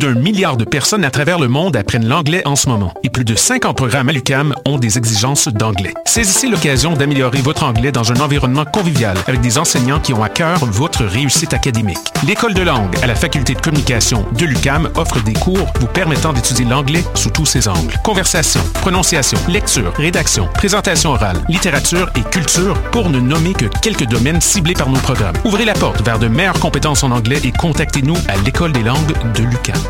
d'un milliard de personnes à travers le monde apprennent l'anglais en ce moment et plus de 50 programmes à l'UCAM ont des exigences d'anglais. Saisissez l'occasion d'améliorer votre anglais dans un environnement convivial avec des enseignants qui ont à cœur votre réussite académique. L'école de langue à la faculté de communication de l'UCAM offre des cours vous permettant d'étudier l'anglais sous tous ses angles. Conversation, prononciation, lecture, rédaction, présentation orale, littérature et culture pour ne nommer que quelques domaines ciblés par nos programmes. Ouvrez la porte vers de meilleures compétences en anglais et contactez-nous à l'école des langues de l'UCAM.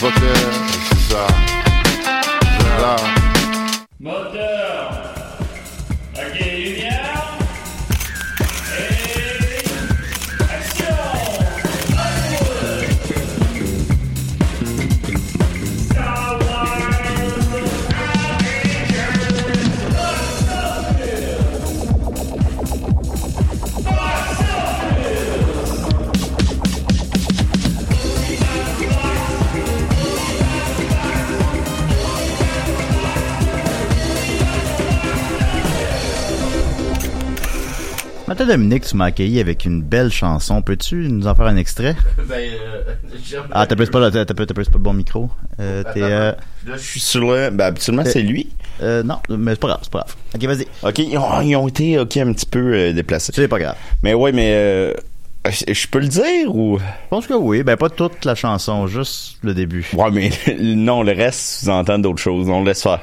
Fucker, c'est ça. C'est là. Dominique, tu m'as accueilli avec une belle chanson. Peux-tu nous en faire un extrait? Ben, euh, Ah, t'as pas, pas le bon micro. Euh, euh, Là, je suis sur le. Ben, habituellement, c'est lui. euh, non, mais c'est pas grave, c'est pas grave. Ok, vas-y. Ok, ils ont, ils ont été ok, un petit peu euh, déplacés. C'est pas grave. Mais ouais, mais. euh, je je peux le dire ou? Je pense que oui. Ben, pas toute la chanson, juste le début. Ouais, mais non, le reste, vous entendez d'autres choses. On le laisse faire.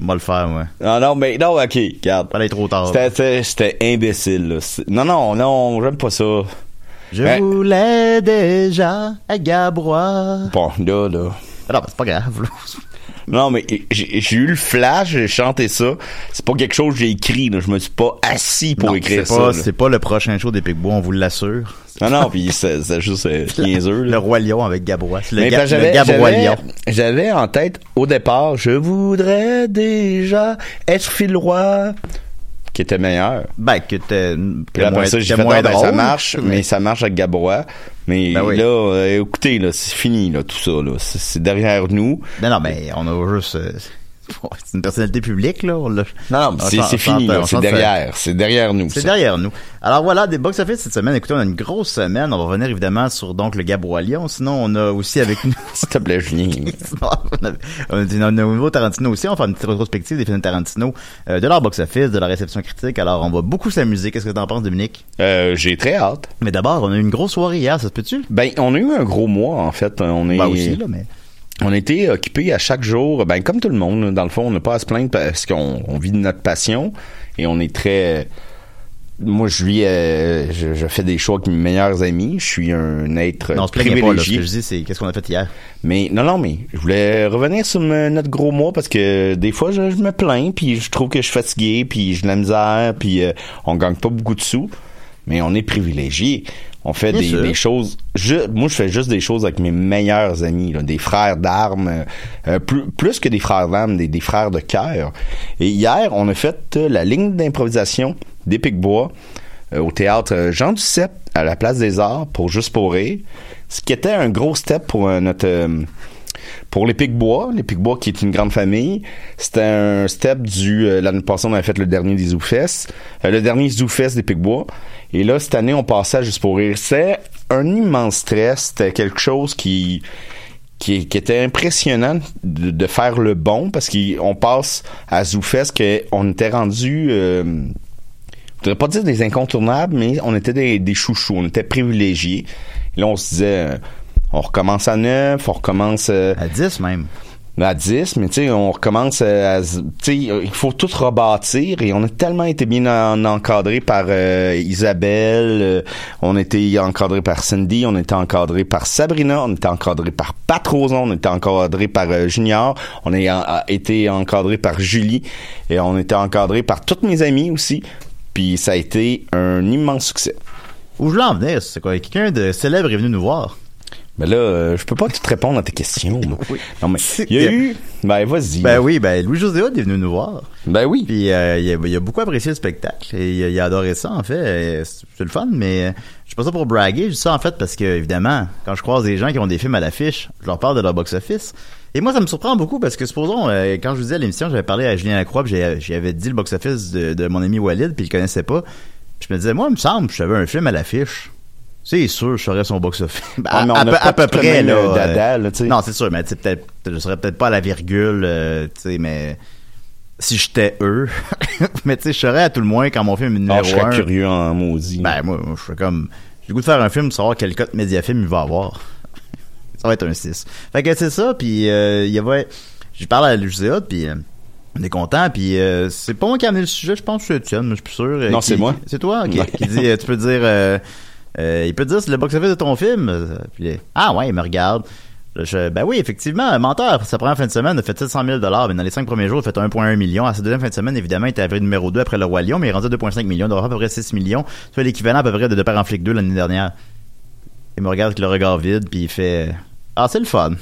Va le faire, ouais. Non, non, mais non, ok, regarde. Pas aller trop tard. C'était- imbécile, là. Non, non, non, j'aime pas ça. Je Ben- voulais déjà à Gabrois. Bon, là, là. Ah non, c'est pas grave, là. Non, mais j'ai eu le flash, j'ai chanté ça. C'est pas quelque chose que j'ai écrit, là. Je me suis pas assis pour Non, écrire ça. c'est pas le prochain show des Picbois, on vous l'assure. Non, non, puis c'est juste euh, niaiseux, Le. Roi Lion avec Gabrois. Le, ga- le Gabrois Lion. j'avais en tête, au départ, je voudrais déjà être Phil Roy, qui était meilleur. Ben, t'es, Puis que moins, ça, j'ai que fait, moins ah, ben, ça marche, mais ça marche avec Gabrois. Mais Ben oui. là, euh, écoutez, là, c'est fini, là, tout ça, là. C'est, derrière nous. Non, non, mais on a juste... euh, c'est une personnalité publique, là. Non, non, c'est, fini, C'est derrière. C'est derrière nous. C'est derrière nous. Alors voilà, des box-office cette semaine. Écoutez, on a une grosse semaine. On va revenir évidemment sur donc le Gabrois Lion. Sinon, on a aussi avec nous... S'il te plaît, Julien. on a, on a, on a au niveau Tarantino aussi. On va faire une petite rétrospective des films de Tarantino, euh, de leur box-office, de leur réception critique. Alors, on va beaucoup s'amuser. Qu'est-ce que t'en penses, Dominique? Euh, j'ai très hâte. Mais d'abord, on a eu une grosse soirée hier, ça se peut-tu? Ben, on a eu un gros mois, en fait. On est, Ben aussi, là, mais... On était occupés à chaque jour, ben comme tout le monde, dans le fond, on n'a pas à se plaindre parce qu'on on vit de notre passion et on est très. Moi, je vis, euh, je, je fais des choix avec mes meilleurs amis. Je suis un être Non, pas, là. Ce privilégié. que je dis, c'est qu'est-ce qu'on a fait hier? mais non, non, mais je voulais revenir sur me- notre gros mois parce que des fois, je, je me plains puis je trouve que je suis fatigué puis j'ai de la misère puis euh, on gagne pas beaucoup de sous. Mais on est privilégié. On fait des, choses. je- moi, je fais juste des choses avec mes meilleurs amis, là, des frères d'armes, euh, euh, plus, plus que des frères d'armes, des, des frères de cœur. Et hier, on a fait euh, la ligne d'improvisation des Picbois euh, au théâtre Jean Duceppe à la Place des Arts pour Juste pour rire. Ce qui était un gros step pour euh, notre euh, pour les Picbois, les Picbois qui est une grande famille, c'était un step du euh, l'année passée on avait fait le dernier des Zoufest, euh, le dernier Zoufest des Picbois et là cette année on passait à juste pour rire. C'est un immense stress, c'était quelque chose qui qui, qui était impressionnant de, de faire le bon parce qu'on passe à Zoufest qu'on était rendu euh, je voudrais pas dire des incontournables, mais on était des, des chouchous, on était privilégiés. Et là, on se disait, euh, on recommence à 9, on recommence euh, À 10 même. à 10, mais tu sais, on recommence euh, à... Tu sais, euh, il faut tout rebâtir et on a tellement été bien en, encadré par euh, Isabelle, euh, on était encadré par Cindy, on était encadré par Sabrina, on était encadré par Pat Roson, on était encadré par euh, Junior, on a, a été encadré par Julie et on était encadré par toutes mes amies aussi. Puis ça a été un immense succès. Où je voulais en venir, c'est quoi? Quelqu'un de célèbre est venu nous voir. Mais là, euh, je peux pas tout répondre à tes questions. moi. Oui. Non, mais il y a eu... Ben, vas-y. Ben oui, ben Louis-José Hood est venu nous voir. Ben oui. Puis euh, il, a, il a beaucoup apprécié le spectacle et il a, il a adoré ça en fait. C'est le fun, mais euh, je suis pas ça pour braguer. Je dis ça en fait parce que évidemment, quand je croise des gens qui ont des films à l'affiche, je leur parle de leur box-office. Et moi, ça me surprend beaucoup parce que supposons, euh, quand je vous disais à l'émission, j'avais parlé à Julien Lacroix, j'avais dit le box-office de, de mon ami Walid, puis il connaissait pas. Puis je me disais, moi, il me semble, que j'avais un film à l'affiche. C'est sûr, je saurais son box-office. Ben, Ah, à, peu- à près, là. euh, dada, là. Non, c'est sûr, mais peut-être, je serais peut-être pas à la virgule, euh, tu sais, mais si j'étais eux, mais tu sais, je serais à tout le moins quand mon film est numéro Ah, je serais un. curieux en maudit. Ben, moi, moi, je serais comme, j'ai le goût de faire un film, de savoir quel code Mediafilm il va avoir. ça va être un 6. Fait que c'est ça, puis euh, il y avait, j'ai parlé à l'UCA, puis euh, on est content, puis euh, c'est pas moi qui ai amené le sujet, je pense que c'est Étienne, mais je suis plus sûr. euh, Non, c'est moi. C'est toi, ok. Ouais. Qui dit, tu peux dire, euh, euh, il peut dire c'est le box-office de ton film. Puis, ah ouais, il me regarde. Je- ben oui, effectivement, menteur, sa première fin de semaine a fait 700 000 mais dans les cinq premiers jours, il a fait 1,1 million. À sa deuxième fin de semaine, évidemment, il était arrivé numéro 2 après le Roi Lion, mais il est rendu à 2,5 millions, il doit avoir à peu près 6 millions, soit l'équivalent à peu près de Deux en flic 2 l'année dernière. Il me regarde avec le regard vide, puis il fait Ah, c'est le fun.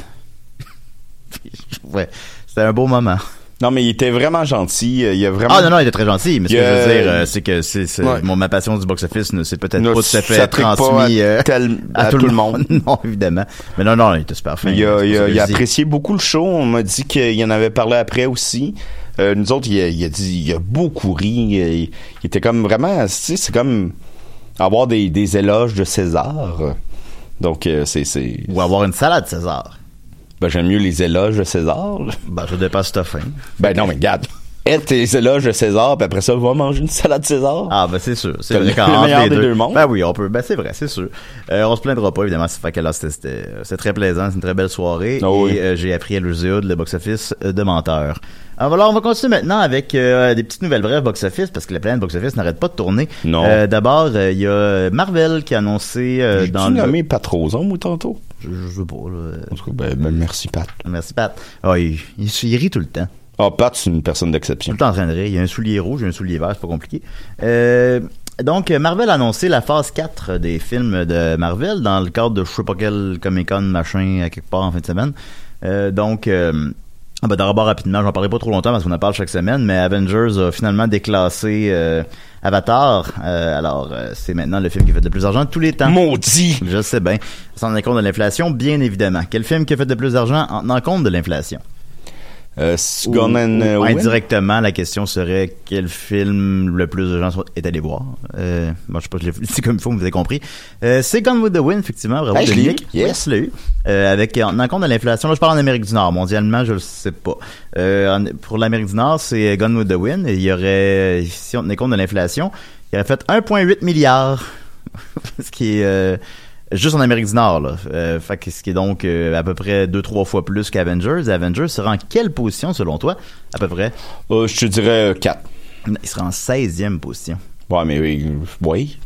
Ouais, c'était un beau moment. Non, mais il était vraiment gentil. euh, Il a vraiment... Ah non, non, il était très gentil, mais ce que je veux dire, euh, c'est que c'est, c'est- Ouais. mon, ma passion du box-office ne s'est peut-être pas tout à fait transmis à euh, tel- à tout le monde. non, évidemment. Mais non, non, il était super fin. Il a, C'est il a- il a apprécié beaucoup le show. On m'a dit qu'il en avait parlé après aussi. Euh, nous autres, il a, il a dit, il a beaucoup ri. Il, il était comme vraiment, tu sais, c'est comme avoir des, des éloges de César. Donc, euh, c'est, c'est, Ou avoir une salade César. Ben, j'aime mieux les éloges de César. Ben, je dépasse ta faim. Ben, non, mais regarde. Aide tes éloges de César, puis après ça, va manger une salade César. Ah, ben, c'est sûr. C'est le meilleur des deux mondes. Ben oui, on peut. Ben, c'est vrai, c'est sûr. Euh, on se plaindra pas, évidemment. C'est très plaisant. C'est une très belle soirée. Ah et oui. euh, j'ai appris à l'USEA de le box-office euh, de menteur. Alors, on va continuer maintenant avec euh, des petites nouvelles brèves box-office parce que la planète box-office n'arrête pas de tourner. Non. Euh, d'abord, euh, il y a Marvel qui a annoncé dans le... nommé Patrozon, ou tantôt? Je, je sais pas, là. En tout cas, ben, ben, merci, Pat. Merci, Pat. Ah, il, il, il rit tout le temps. Ah, Pat, c'est une personne Tout d'exception. le temps en train de rire. Il y a un soulier rouge, un soulier vert, c'est pas compliqué. Euh, donc, Marvel a annoncé la phase 4 des films de Marvel dans le cadre de je sais pas quel Comic-Con machin à quelque part en fin de semaine. Euh, donc, euh, ah ben, d'abord rapidement, j'en parlerai pas trop longtemps parce qu'on en parle chaque semaine, mais Avengers a finalement déclassé euh, Avatar. Euh, alors, euh, c'est maintenant le film qui fait le plus d'argent de tous les temps. Maudit! Je sais bien. Sans tenir compte de l'inflation, bien évidemment. Quel film qui a fait le plus d'argent en tenant compte de l'inflation? Euh, Ou- ou euh, indirectement, la question serait quel film le plus de gens sont, est allé voir? Euh, bon, je sais pas, je l'ai c'est comme il faut, vous avez compris. Euh, c'est Gone with the Wind, effectivement. Bravo, Hey, Dominique. Yes. L'ai eu. Euh, avec, en tenant compte de l'inflation, là, je parle en Amérique du Nord. Mondialement, je le sais pas. Euh, en- pour l'Amérique du Nord, c'est Gone with the Wind. Et il y aurait, si on tenait compte de l'inflation, il aurait fait 1,8 milliard. ce qui est, Juste en Amérique du Nord, là. Euh, fait que ce qui est donc euh, à peu près deux, trois fois plus qu'Avengers. Avengers sera en quelle position, selon toi, à peu près? Euh, je te dirais 4. Il sera en 16e position. Ouais, mais oui. oui.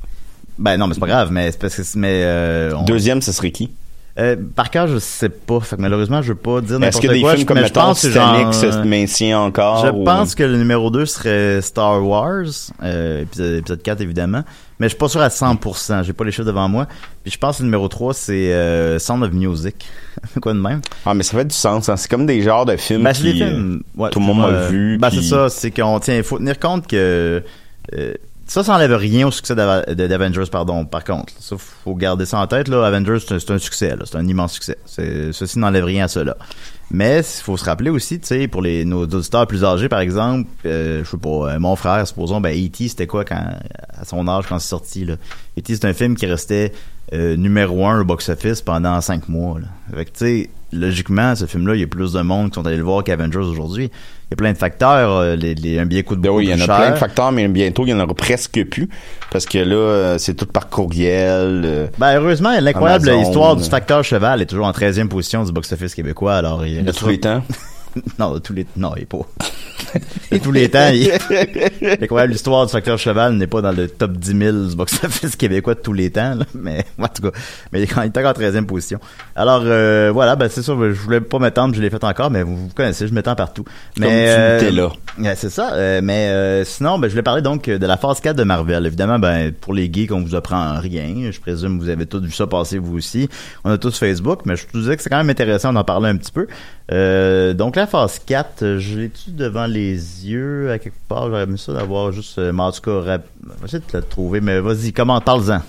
Ben non, mais c'est pas grave, mais parce que mais euh, on- Deuxième, ce serait qui? Euh, par cœur, je sais pas. Fait que malheureusement, je veux pas dire Est-ce n'importe que des quoi. films comme mettons, pense que Titanic genre, se maintient encore? Je ou- pense que le numéro 2 serait Star Wars, euh, épisode, épisode 4 évidemment, mais je suis pas sûr à 100%, j'ai pas les chiffres devant moi. Puis je pense que le numéro 3 c'est euh, Sound of Music. Quoi de même? Ah, mais ça fait du sens. hein. C'est comme des genres de films Ben, c'est qui, des films. Ouais, tout le monde euh, a vu. Ben, puis- c'est ça, c'est qu'on tient, il faut tenir compte que euh, ça, ça enlève rien au succès d'Avengers, pardon. Par contre, ça, faut garder ça en tête, là. Avengers, c'est un, succès. C'est un immense succès. Ceci n'enlève rien à cela. Mais, il faut se rappeler aussi, tu sais, pour les, nos auditeurs plus âgés, par exemple, euh, je sais pas, euh, mon frère, supposons, ben, E.T., c'était quoi quand, à son âge, quand c'est sorti, là? E.T., c'est un film qui restait, euh, numéro un au box-office pendant cinq mois, là. Fait que, tu sais, logiquement, ce film-là, il y a plus de monde qui sont allés le voir qu'Avengers aujourd'hui. Il y a plein de facteurs, euh, les, les- un billet coûte Ben beaucoup oui, il y en a plein de facteurs, mais bientôt, il y en aura presque plus. Parce que là, euh, c'est tout par courriel. euh, Ben, heureusement, l'incroyable histoire du facteur cheval est toujours en 13e position du box-office québécois, alors il de tous les temps. non, de tous les, non, il est pas. de tous les temps, il c'est quoi, l'histoire du facteur cheval n'est pas dans le top 10 000 du box-office québécois de tous les temps, là. Mais, en tout cas, mais il est quand- il est encore en 13e position. Alors, euh, voilà, ben, c'est ça, je voulais pas m'étendre, je l'ai fait encore, mais vous, vous connaissez, je m'étends partout. Mais, Comme tu euh, étais là. Ouais, c'est ça. euh, mais euh, sinon, ben, je voulais parler donc de la phase 4 de Marvel. Évidemment, ben, pour les geeks, on vous apprend rien. Je présume que vous avez tous vu ça passer vous aussi. On a tous Facebook, mais je te disais que c'est quand même intéressant d'en parler un petit peu. Euh, donc la phase 4, euh, je l'ai-tu devant les yeux à quelque part? J'aurais aimé ça d'avoir juste... Euh, en tout cas, rap- de te trouver, mais vas-y, comment, parle-en.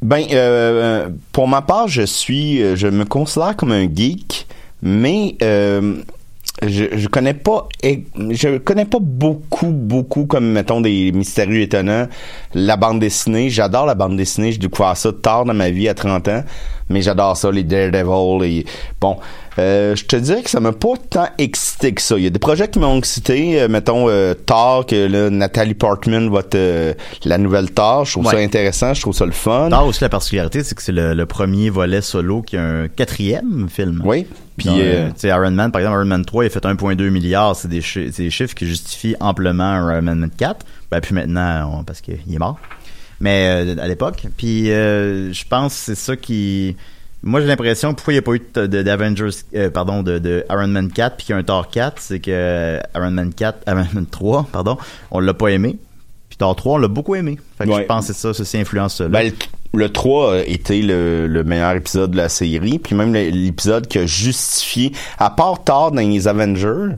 Ben, euh, pour ma part, je suis, euh, je me considère comme un geek, mais euh, je, je connais pas, je connais pas beaucoup, beaucoup comme mettons des mystérieux étonnants. La bande dessinée, j'adore la bande dessinée. J'ai découvert ça tard dans ma vie à 30 ans, mais j'adore ça, les Daredevil, et bon. Euh, je te dirais que ça m'a pas tant excité que ça. Il y a des projets qui m'ont excité, euh, mettons euh, Thor, que là, Nathalie Portman va être euh, la nouvelle Thor. Je trouve ça intéressant, je trouve ça le fun. Thor aussi, la particularité, c'est que c'est le, le premier volet solo qui a un quatrième film. Oui. Puis euh, euh, tu sais, Iron Man, par exemple, Iron Man 3, il a fait 1,2 milliard. C'est des, chi- c'est des chiffres qui justifient amplement Iron Man 4. Ben, puis maintenant, on- parce qu'il est mort. Mais euh, à l'époque. Puis euh, je pense que c'est ça qui... Moi, j'ai l'impression, pourquoi il n'y a pas eu d'Avengers, euh, pardon, de, de Iron Man 4, puis qu'il y a un Thor 4, c'est que euh, Iron Man 4, Iron Man 3, pardon, on l'a pas aimé. Puis Thor 3, on l'a beaucoup aimé. Fait que Ouais. je pense que ça, ceci influence ça. ben, le, le 3 a été le, le meilleur épisode de la série, puis même l'épisode qui a justifié, à part Thor dans les Avengers,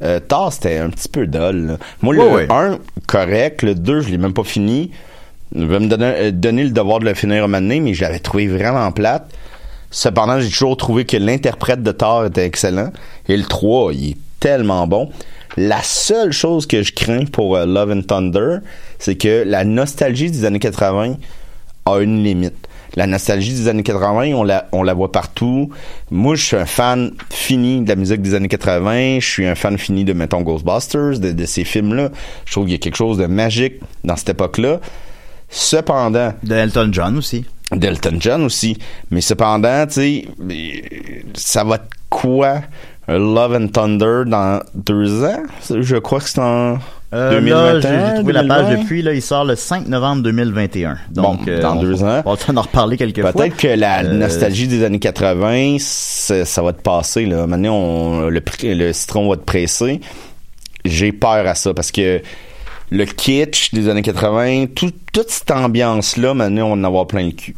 euh, Thor c'était un petit peu dull. là. Moi, le Ouais, ouais. 1, correct, le 2, je l'ai même pas fini. Je vais me donner, euh, donner le devoir de le finir un moment donné, mais je l'avais trouvé vraiment plate. Cependant, j'ai toujours trouvé que l'interprète de Thor était excellent. Et le 3, il est tellement bon. La seule chose que je crains pour euh, Love and Thunder, c'est que la nostalgie des années 80 a une limite. La nostalgie des années 80, on la, voit partout. Moi, je suis un fan fini de la musique des années 80. Je suis un fan fini de, mettons, Ghostbusters, de ces films-là. Je trouve qu'il y a quelque chose de magique dans cette époque-là. Cependant, De Elton John aussi. d'Elton John aussi. Mais cependant, tu sais, ça va être quoi? Love and Thunder dans deux ans? Je crois que c'est en Euh, 2021. là, j'ai trouvé la page 2020. depuis, là, il sort le 5 novembre 2021. Donc, Bon, dans on- deux ans. On va en reparler quelques fois. Peut-être que la Euh, nostalgie des années 80, ça, va te passer. Là. Maintenant, on, le, le citron va te presser. J'ai peur à ça parce que le kitsch des années 80, tout- toute cette ambiance-là, maintenant, on en avoir plein le cul.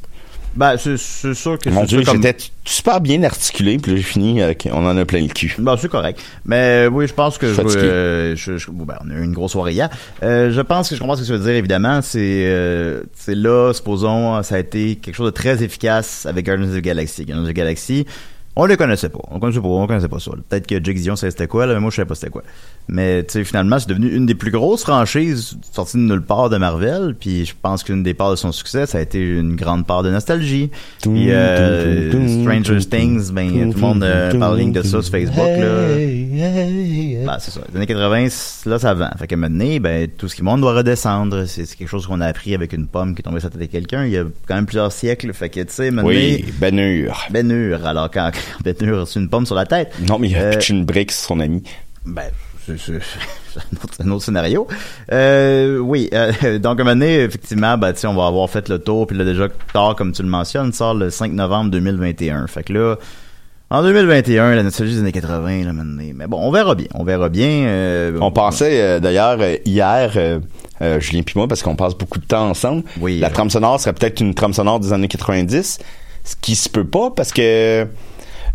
Ben, c'est sûr que Mon c'est Dieu, sûr comme- j'étais super bien articulé, puis là, j'ai fini avec on en a plein le cul. Bon, c'est correct. Mais euh, oui, je pense que je, euh, je- je- ben, on a eu une grosse soirée hier. Euh, je pense que je comprends ce que tu veux dire, évidemment. C'est euh, c'est là, supposons, ça a été quelque chose de très efficace avec Guardians of the Galaxy. Guardians of the Galaxy, on le connaissait pas. On connaissait pas, on connaissait pas ça. Peut-être que Jake Dion savait c'était quoi, là, mais moi je savais pas c'était quoi. Mais tu sais, finalement, c'est devenu une des plus grosses franchises sorties de nulle part de Marvel. Puis je pense qu'une des parts de son succès, ça a été une grande part de nostalgie. Puis euh, Stranger Things, ben tout le monde euh, parle de ça sur Facebook là. Ben, c'est ça. Les années 80, c- là, ça vend. Fait que maintenant, ben, tout ce qui monte doit redescendre. C'est quelque chose qu'on a appris avec une pomme qui est tombée sur la tête de quelqu'un il y a quand même plusieurs siècles. Fait que, tu sais, maintenant, Oui, Ben Hur. Ben. Alors, quand, Hur a reçu une pomme sur la tête. Non, mais il a Euh, pitché une brique sur son ami. ben, c'est un, autre- scénario. Euh, oui, euh, donc à un moment donné, effectivement, ben, on va avoir fait le tour, puis là, déjà, tard, comme tu le mentionnes, sort le 5 novembre 2021. Fait que là, en 2021, la nostalgie des années 80, là. Mais bon, on verra bien. On verra bien. euh, On pensait euh, d'ailleurs euh, hier, euh, euh, Julien puis moi, parce qu'on passe beaucoup de temps ensemble. Oui, la euh, trame sonore serait peut-être une trame sonore des années 90, ce qui se peut pas parce que euh,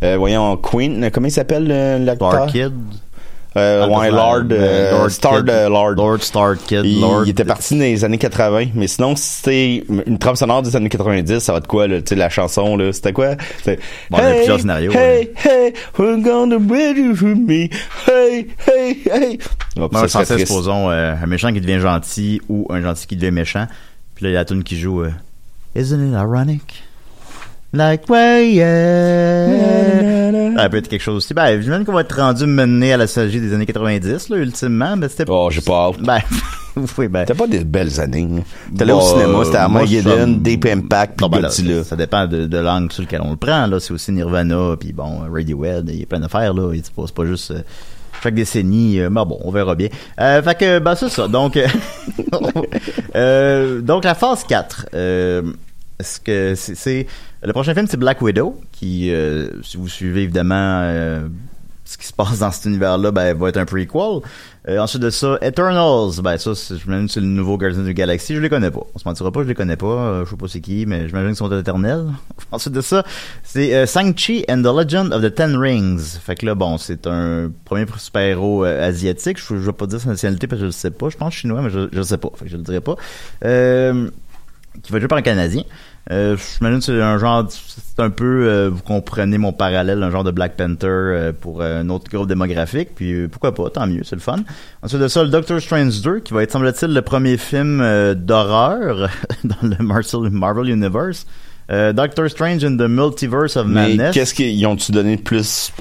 voyons Queen, euh, comment il s'appelle euh, l'acteur? Star Kid. Euh, ouais, Lord, euh, Lord Star Kid. de Lord. Lord Star Kid. Il, Lord. il était parti dans les années 80, mais sinon si c'était une trame sonore des années 90, ça va être quoi là, tu sais la chanson là, c'était quoi? C'était Bon, on a plusieurs scénarios, Hey, hey, we're gonna bring you with me. Hey, hey, hey. Oh, Moi, ça serait supposons, euh, un méchant qui devient gentil ou un gentil qui devient méchant. Puis là, il y a la tune qui joue euh, Isn't it ironic? Like way, yeah. Ça peut être quelque chose aussi. Ben, j'imagine qu'on va être rendu mené à la nostalgie des années 90, là, ultimement. Ben, c'était Oh, j'ai pas hâte. Ben, oui, ben. C'était pas des belles années. là. T'allais au Bah, cinéma, c'était moi, Armageddon, ça Deep Impact, puis Non, ben là, ça, dépend de, de l'angle sur lequel on le prend. Là, c'est aussi Nirvana, puis bon, Radiohead, il y a plein d'affaires là. C'est pas, c'est pas juste. euh, chaque décennie. Euh, mais bon, on verra bien. Euh, fait que, ben, c'est ça. Donc, euh, donc la phase 4. Euh, est-ce que c'est, c'est- le prochain film, c'est Black Widow, qui, euh, si vous suivez évidemment euh, ce qui se passe dans cet univers-là, ben, va être un prequel. Euh, ensuite de ça, Eternals, ben ça, j'imagine que c'est le nouveau Guardian of the Galaxy. Je les connais pas. On se mentira pas, je les connais pas. Je sais pas c'est qui, mais j'imagine qu'ils sont éternels. ensuite de ça, c'est euh, Shang-Chi and the Legend of the Ten Rings. Fait que là, bon, c'est un premier super-héros asiatique. Je, je vais pas dire sa nationalité parce que je le sais pas. Je pense chinois, mais je, je le sais pas. Fait que je le dirai pas. Qui va joué par un Canadien. Euh, J'imagine que c'est un genre, c'est un peu, euh, vous comprenez mon parallèle, un genre de Black Panther euh, pour euh, un autre groupe démographique. Puis euh, pourquoi pas, tant mieux, c'est le fun. Ensuite de ça, le Doctor Strange 2, qui va être, semble-t-il, le premier film euh, d'horreur dans le Marvel, Marvel Universe. Euh, Doctor Strange in the Multiverse of Mais Madness. qu'est-ce qu'ils ils ont-tu donné de plus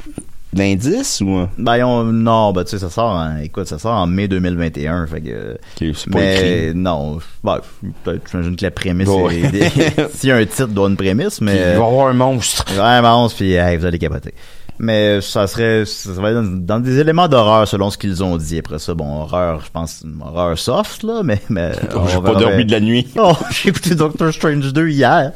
d'indices ou? Ben, ont- non, ben, tu sais, ça sort en, écoute, ça sort en mai 2021, fait que, c'est pas mais écrit. non, ben, j'imagine que la prémisse, Bon, a un titre, doit une prémisse, mais, il va y avoir un monstre. Vraiment, puis hey, vous allez capoter. Mais ça serait, ça va être dans, dans des éléments d'horreur selon ce qu'ils ont dit. Après ça, bon, horreur, je pense, une horreur soft, là, mais... mais Oh, on J'ai pas dormi de la nuit. Oh, j'ai écouté Doctor Strange 2 hier.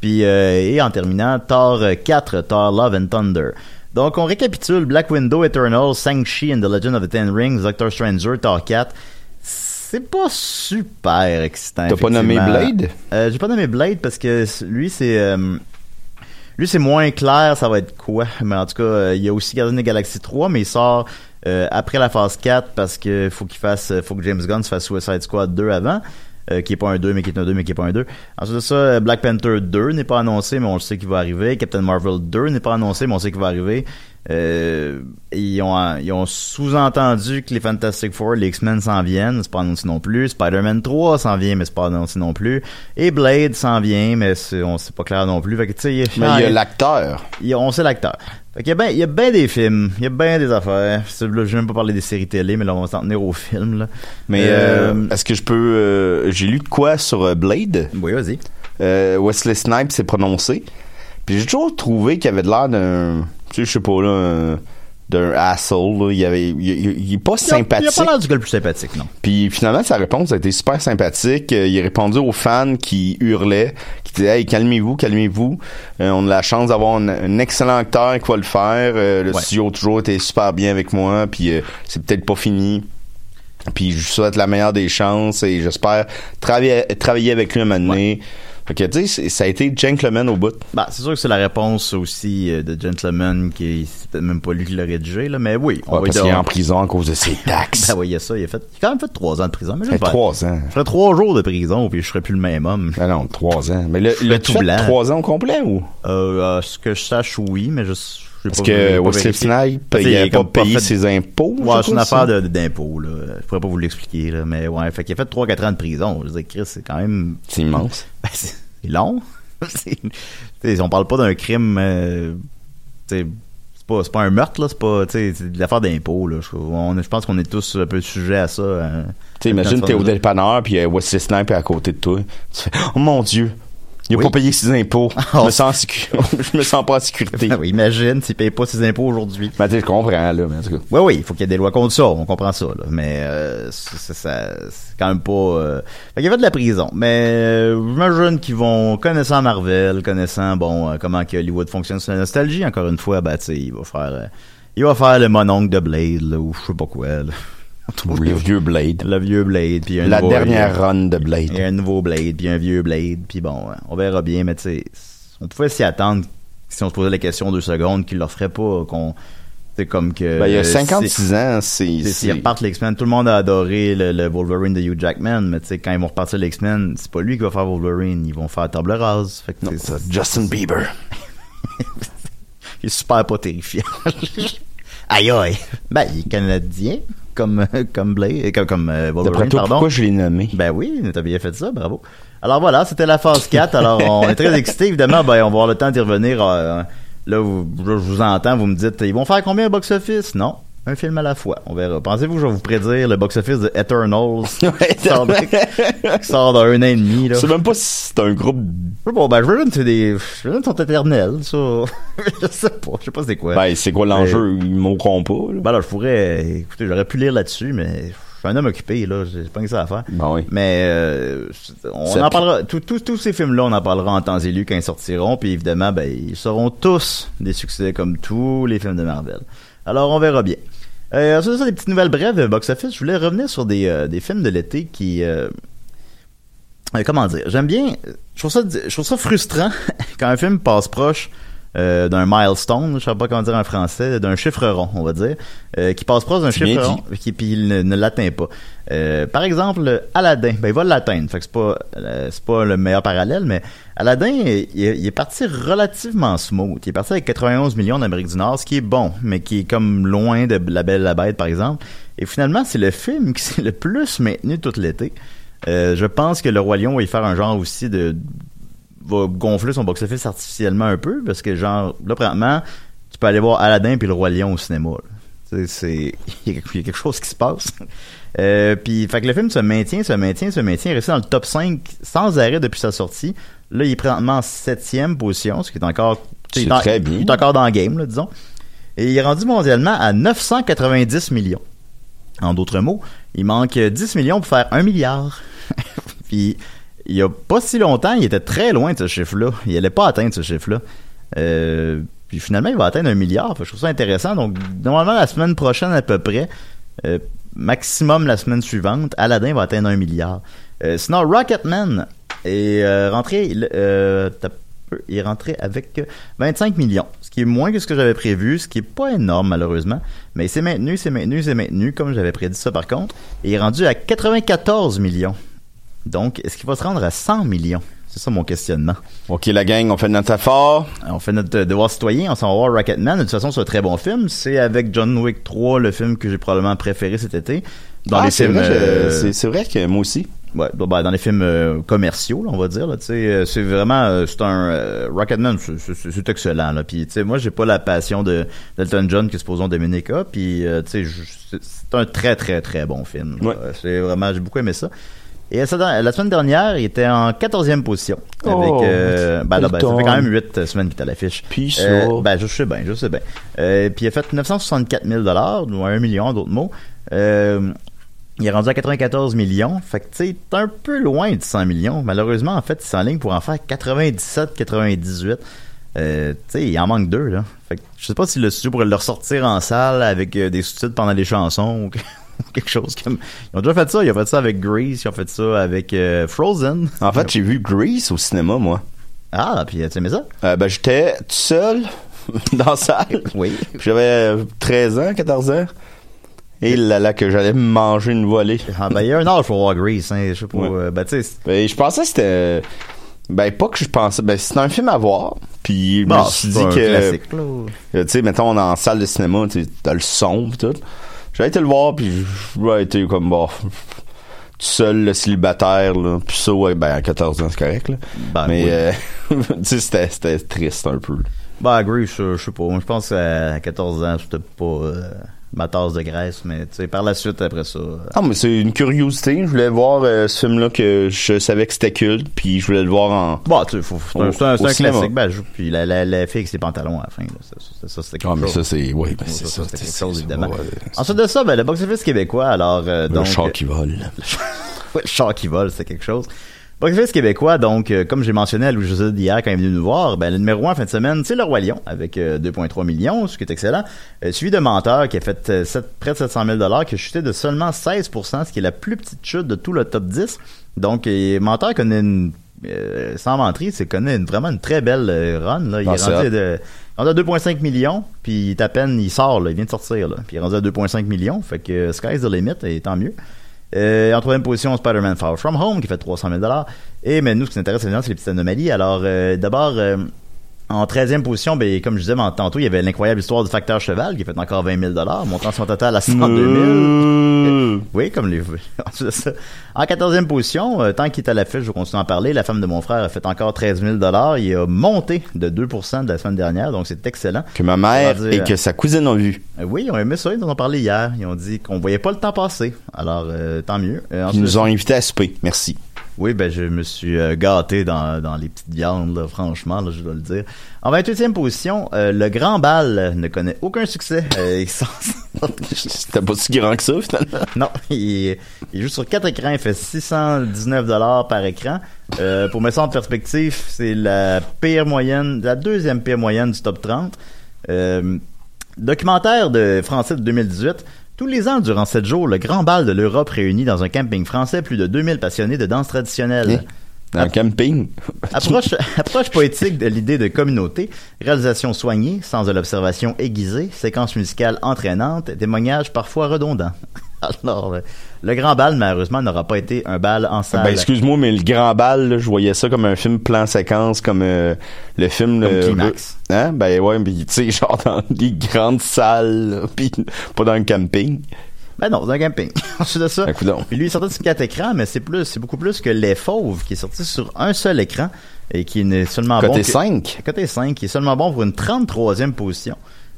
Puis, euh, et en terminant, Thor 4, Thor Love and Thunder. Donc, on récapitule Black Widow, Eternal, Shang-Chi and the Legend of the Ten Rings, Doctor Stranger, Thor 4. C'est pas super excitant. T'as pas nommé. Blade? Euh, j'ai pas nommé Blade parce que lui, c'est... euh, lui, c'est moins clair, ça va être quoi. Mais en tout cas, euh, il y a aussi Gardien des Galaxy 3, mais il sort euh, après la phase 4 parce que faut qu'il fasse, faut que James Gunn se fasse Suicide Squad 2 avant. Euh, qui est pas un 2, mais qui est un 2, mais qui est pas un 2. Ensuite de ça, euh, Black Panther 2 n'est pas annoncé, mais on le sait qu'il va arriver. Captain Marvel 2 n'est pas annoncé, mais on sait qu'il va arriver. Euh, ils ont, ils ont sous-entendu que les Fantastic Four, les X-Men s'en viennent, c'est pas annoncé non plus. Spider-Man 3 s'en vient, mais c'est pas annoncé non plus. Et Blade s'en vient, mais c'est, on c'est pas clair non plus. Fait que, Mais il y a l'acteur. y on sait l'acteur. Fait qu'il y a ben, il y a ben des films, il y a ben des affaires. Je vais même pas parler des séries télé, mais là, on va s'en tenir aux films, là. Mais Euh, euh, est-ce que je peux... euh, J'ai lu de quoi sur euh, Blade? Oui, vas-y. Euh, Wesley Snipes s'est prononcé. Puis j'ai toujours trouvé qu'il avait de l'air d'un... Tu sais, je sais pas, là... un- d'un asshole, là. Il, avait, il, il- il est pas Il a- sympathique. Il a pas l'air du gars le plus sympathique, non. Puis finalement, sa réponse a été super sympathique. Euh, il a répondu aux fans qui hurlaient, qui disaient Hey, calmez-vous, calmez-vous. Euh, on a la chance d'avoir un, un excellent acteur qui va le faire. Euh, le Ouais. studio a toujours été super bien avec moi. Puis euh, c'est peut-être pas fini. Puis je souhaite la meilleure des chances et j'espère travailler, travailler avec lui un moment donné. Fait que tu sais, ça a été gentleman au bout. Bah, c'est sûr que c'est la réponse aussi euh, de Gentleman qui peut-être même pas lui qui l'a rédigé, là, mais oui. Ouais, va parce qu'il est en prison à cause de ses taxes. Ben oui, il y a ça, il a fait, il a quand même fait trois ans de prison, mais ça fait trois ans. Je ferais trois jours de prison, puis je serais plus le même homme. Ah non, trois ans. Mais le, le tout blanc. trois ans au complet ou? Euh, à ce que je sache, oui, mais je, Parce pas- que. Snipes, Parce il qu'il a est pas payé fait- ses impôts. Ouais, c'est une affaire de- d'impôt, là. Je pourrais pas vous l'expliquer, là, mais ouais. Fait qu'il a fait 3-4 ans de prison. Je veux dire, Chris, c'est quand même, C'est immense. ben, c'est long. on parle pas d'un crime, euh, c'est pas, un meurtre, là. C'est pas, c'est de l'affaire d'impôt, là. Je, on- je pense qu'on est tous un peu sujets à ça. hein. Tu imagine, t'es au dépanneur, puis euh, Wesley Snipes est à côté de toi. Tu fais, oh mon Dieu, il a Oui. pas payé ses impôts. Je me sens, sécu- je me sens pas en sécurité. Ben oui, imagine s'il paye pas ses impôts aujourd'hui. Sais, je comprends, là, mais en tout cas. Oui, oui, il faut qu'il y ait des lois contre ça, on comprend ça, là. Mais euh, c'est c'est- ça- c'est quand même pas... Euh... Fait qu'il y avait de la prison. Mais euh, j'imagine qu'ils vont, connaissant Marvel, connaissant, bon, euh, comment que Hollywood fonctionne sur la nostalgie, encore une fois, ben, tu sais, il va faire... euh, il va faire le mononcle de Blade, là, ou je sais pas quoi, là. Le vieux Blade. Le vieux Blade, puis un La nouveau- dernière run de Il y Blade. a un nouveau Blade, puis un vieux Blade, puis bon, euh, on verra bien, mais tu sais, on pouvait s'y attendre si on se posait la question deux secondes qu'il leur ferait pas, qu'on... C'est comme que... Ben, il y a euh, 56 ans, c'est... S'ils repartent les X-Men, tout le monde a adoré le, le Wolverine de Hugh Jackman, mais tu sais, quand ils vont repartir les X-Men, c'est pas lui qui va faire Wolverine, ils vont faire table rase. Fait que Non, ça- Justin Bieber. il est super pas terrifiant. aïe aïe. Ben, il est canadien, comme, comme Blade, comme, comme euh, Wolverine, toi, pardon. pourquoi je l'ai nommé? Ben oui, t'as bien fait ça, bravo. Alors voilà, c'était la phase 4. Alors on est très excités, évidemment. Ben on va avoir le temps d'y revenir. euh, là, vous- je vous entends, vous me dites, ils vont faire combien au box-office? Non. Un film à la fois. On verra. Pensez-vous que je vais vous prédire le box-office de Eternals Ouais, qui sort de- qui sort dans un an et demi, là? Je sais même pas si c'est un groupe. Bon, ben, je veux c'est des, je veux sont éternels, ça. je sais pas, je sais pas c'est quoi. Ben, c'est quoi l'enjeu? Ils mourront pas, là. Ben là, je pourrais, écoutez, j'aurais pu lire là-dessus, mais je suis un homme occupé, là, j'ai pas que ça à faire. Ben oui. Mais euh, on Ça en parlera, tous tous- tous ces films-là, on en parlera en temps élu quand ils sortiront, puis évidemment, ben, ils seront tous des succès comme tous les films de Marvel. Alors, on verra bien. Euh, ensuite ça, des petites nouvelles brèves de box-office. Je voulais revenir sur des, euh, des films de l'été qui... euh, euh, comment dire? J'aime bien. Je trouve ça, je trouve ça frustrant quand un film passe proche euh, d'un milestone, je sais pas comment dire en français, d'un chiffre rond, on va dire, euh, qui passe proche d'un chiffre rond, qui puis il ne, ne l'atteint pas. Euh, par exemple, Aladdin, ben il va l'atteindre. Fait que c'est pas, c'est pas le meilleur parallèle, mais Aladdin, il, est- il est parti relativement smooth. Il est parti avec 91 millions d'Amérique du Nord, ce qui est bon, mais qui est comme loin de La Belle et la Bête, par exemple. Et finalement, c'est le film qui s'est le plus maintenu tout l'été. Euh, je pense que le Roi Lion va y faire un genre aussi de va gonfler son box-office artificiellement un peu parce que genre là présentement tu peux aller voir Aladdin puis le Roi Lion au cinéma. c'est il y a quelque- chose qui se passe. Euh, puis fait que le film se maintient, se maintient, se maintient, il est resté dans le top 5 sans arrêt depuis sa sortie. Là, il est présentement en septième position, ce qui est encore est en- très bien. Il est encore dans le game, là, disons. Et il est rendu mondialement à 990 millions. En d'autres mots, il manque 10 millions pour faire 1 milliard. Puis, il y a pas si longtemps, il était très loin de ce chiffre-là. Il allait pas atteindre ce chiffre-là. Euh, puis finalement, il va atteindre un milliard. Je trouve ça intéressant. Donc, normalement, la semaine prochaine à peu près, euh, maximum la semaine suivante, Aladdin va atteindre un milliard. Euh, sinon, Rocketman est euh, rentré, il, est rentré avec euh, 25 millions, ce qui est moins que ce que j'avais prévu, ce qui est pas énorme malheureusement, mais c'est maintenu, c'est maintenu, c'est maintenu, comme j'avais prédit ça par contre, et il est rendu à 94 millions. Donc, est-ce qu'il va se rendre à 100 millions? C'est ça mon questionnement. Ok, la gang, on fait notre effort. On fait notre euh, devoir citoyen, on s'en va voir Rocketman. De toute façon, c'est un très bon film. C'est avec John Wick 3, le film que j'ai probablement préféré cet été. Dans Ah, les c'est films... euh, c'est- vrai que moi aussi. Ouais, bah, bah, dans les films euh, commerciaux, là, on va dire. Là, c'est vraiment, euh, c'est un Rocketman, c'est- excellent. Là. Puis, moi, j'ai pas la passion de d'Elton John que supposons Dominica. Puis, c'est un très très très bon film. Ouais. C'est vraiment, j'ai beaucoup aimé ça. Et euh, ça, la semaine dernière, il était en 14e position. Avec, Oh, euh, ben, ben, ça fait quand même 8 semaines qu'il est à l'affiche. Puis ça. Euh, ben, je sais bien, je sais bien. Euh, puis il a fait 964 000 ou 1 million, d'autres mots. Euh, il est rendu à 94 millions. Fait que, tu sais, un peu loin de 100 millions. Malheureusement, en fait, il s'enligne pour en faire 97, 98. Euh, tu sais, il en manque deux, là. Fait que, je sais pas si le studio pourrait le ressortir en salle avec euh, des sous-titres pendant les chansons ou quelque chose comme... Ils ont déjà fait ça. Ils ont fait ça avec Grease. Ils ont fait ça avec euh, Frozen. En fait, j'ai vu Grease au cinéma, moi. Ah, puis tu aimé ça? Euh, ben, j'étais tout seul dans la salle. Oui. Puis J'avais euh, 13 ans, 14 ans. Et là, là, que j'allais me manger une volée. Ah, ben, il y a un âge pour voir Grease, hein. Je sais pas. Ouais. euh, ben, Ben, je pensais que c'était... Ben, pas que je pensais... Ben, c'était un film à voir. Puis, je Bon, me suis c'est dit que... Euh, Tu sais, mettons, on est en salle de cinéma, tu t'as le son pis tout. J'ai été le voir, puis j'ai été comme, bon, tout seul, le célibataire, là. Puis ça, ouais, ben, à 14 ans, c'est correct, là. Ben, Mais, oui. euh, tu sais, c'était, c'était triste un peu. Ben, Grease, je, je sais pas. Moi, je pense qu'à 14 ans, c'était pas euh, ma tasse de graisse, mais tu sais, par la suite, après ça. euh, Ah, mais c'est une curiosité. Je voulais voir euh, ce film-là que je savais que c'était culte, puis je voulais le voir en... Bon, tu c'est un, classique. Ben, je- puis la, la, la fille avec ses pantalons à la fin, là, ça, ça, ça, c'était quelque Ah, mais ça, c'est... Oui, ben, c'est ça, c'était quelque chose, évidemment. ouais, Ensuite de ça, ben, le box-office québécois, alors, euh, Le donc... chat qui vole. Le char qui vole, c'est quelque chose. Box-office québécois, donc, euh, comme j'ai mentionné à Louis José hier quand il est venu nous voir, ben, le numéro 1 en fin de semaine, c'est Le Roi Lion, avec euh, 2,3 millions, ce qui est excellent. Euh, suivi de Menteur, qui a fait euh, près de 700 000 qui a chuté de seulement 16% ce qui est la plus petite chute de tout le top 10. Donc, et Menteur connaît une... euh, sans mentir, c'est connaît une- vraiment une très belle euh, run. Là. Il est rendu de, à 2,5 millions, puis il est à peine, il sort, là, il vient de sortir, là, puis il est rendu à 2,5 millions, fait que euh, sky's the limit, et tant mieux. Euh, en troisième position, Spider-Man Far From Home, qui fait 300 000 Et mais nous, ce qui nous intéresse, évidemment, c'est les petites anomalies. Alors, euh, d'abord, euh, en 13e position, ben, comme je disais tantôt, il y avait l'incroyable histoire du facteur cheval, qui a fait encore 20 000 montant son total à 102 000. foule. Oui, comme les En 14e position, euh, tant qu'il est à l'affiche, je vais continuer à en parler. La femme de mon frère a fait encore 13 000 Il a monté de 2% de la semaine dernière, donc c'est excellent. Que ma mère dire- et que sa cousine ont vu. Euh, oui, ils ont aimé ça, ils en ont parlé hier. Ils ont dit qu'on voyait pas le temps passer. Alors, euh, tant mieux. Ils nous ont invités à souper. Merci. Oui, ben je me suis euh, gâté dans, dans les petites viandes, là, franchement, là, je dois le dire. En 28e position, euh, le Grand Bal ne connaît aucun succès. Euh, s'en- C'était pas si grand que ça, finalement. non, il, il joue sur quatre écrans, il fait 619 dollars par écran. Euh, pour mettre ça en perspective, c'est la pire moyenne, la deuxième pire moyenne du top 30. Euh, documentaire de français de 2018. Tous les ans, durant sept jours, le grand bal de l'Europe réunit dans un camping français plus de 2000 passionnés de danse traditionnelle. Dans le camping? Approche, approche poétique de l'idée de communauté, réalisation soignée, sens de l'observation aiguisée, séquence musicale entraînante, témoignages parfois redondants. Alors, euh, le grand bal, malheureusement, n'aura pas été un bal en salle. Ben, excuse-moi, mais le grand bal, là, je voyais ça comme un film plan séquence, comme euh, le film. Comme le- Climax. Hein? Ben ouais, mais tu sais, genre dans des grandes salles, pis pas dans un camping. Ben non, c'est un camping. Ensuite de ça. Ben. Puis lui, il est sorti sur quatre écrans, mais c'est plus, c'est beaucoup plus que Les Fauves, qui est sorti sur un seul écran et qui n'est seulement Côté bon. que- 5. Côté 5, qui est seulement bon pour une 33e position.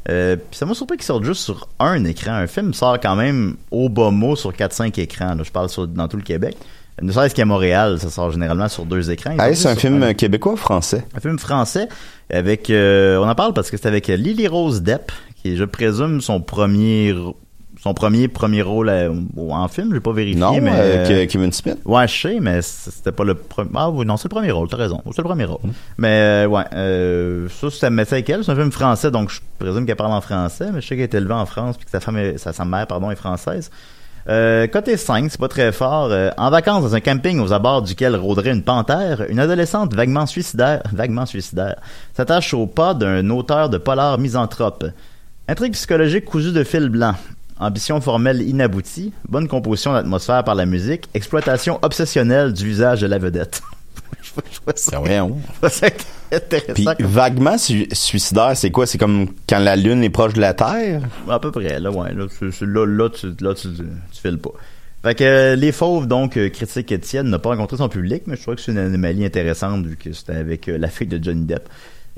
Euh, puis ça m'a surpris qu'il sorte juste sur un écran. Un film sort quand même au bas mot sur 4-5 écrans. là. Je parle sur, dans tout le Québec. Ne serait-ce qu'à Montréal, ça sort généralement sur deux écrans. Ah, c'est un film québécois ou français? un film français avec euh, on en parle parce que c'est avec Lily Rose Depp qui est je présume son premier son premier premier rôle euh, en film j'ai pas vérifié Non, mais euh, que- Kevin Smith. ouais je sais mais c'était pas le premier ah oui non c'est le premier rôle t'as raison c'est le premier rôle Mm. mais euh, ouais euh, ça ça me met ça avec elle c'est un film français donc je présume qu'elle parle en français mais je sais qu'elle est élevée en France puis que sa femme est- sa, sa mère pardon est française euh, côté 5, c'est pas très fort. Euh, en vacances dans un camping aux abords duquel rôderait une panthère, une adolescente vaguement suicidaire, vaguement suicidaire, s'attache au pas d'un auteur de polar misanthrope. Intrigue psychologique cousue de fil blanc. Ambition formelle inaboutie, bonne composition d'atmosphère par la musique, exploitation obsessionnelle du visage de la vedette. je vois ça, Ben ouais, je ça intéressant. Puis vaguement su- suicidaire, c'est quoi? C'est comme quand la Lune est proche de la Terre? À peu près, là, ouais. Là, c'est- là, là, tu, là, tu, tu files pas. Fait que euh, Les Fauves, donc, euh, critique Étienne, n'a pas rencontré son public, mais je trouvais que c'est une anomalie intéressante vu que c'était avec euh, la fille de Johnny Depp.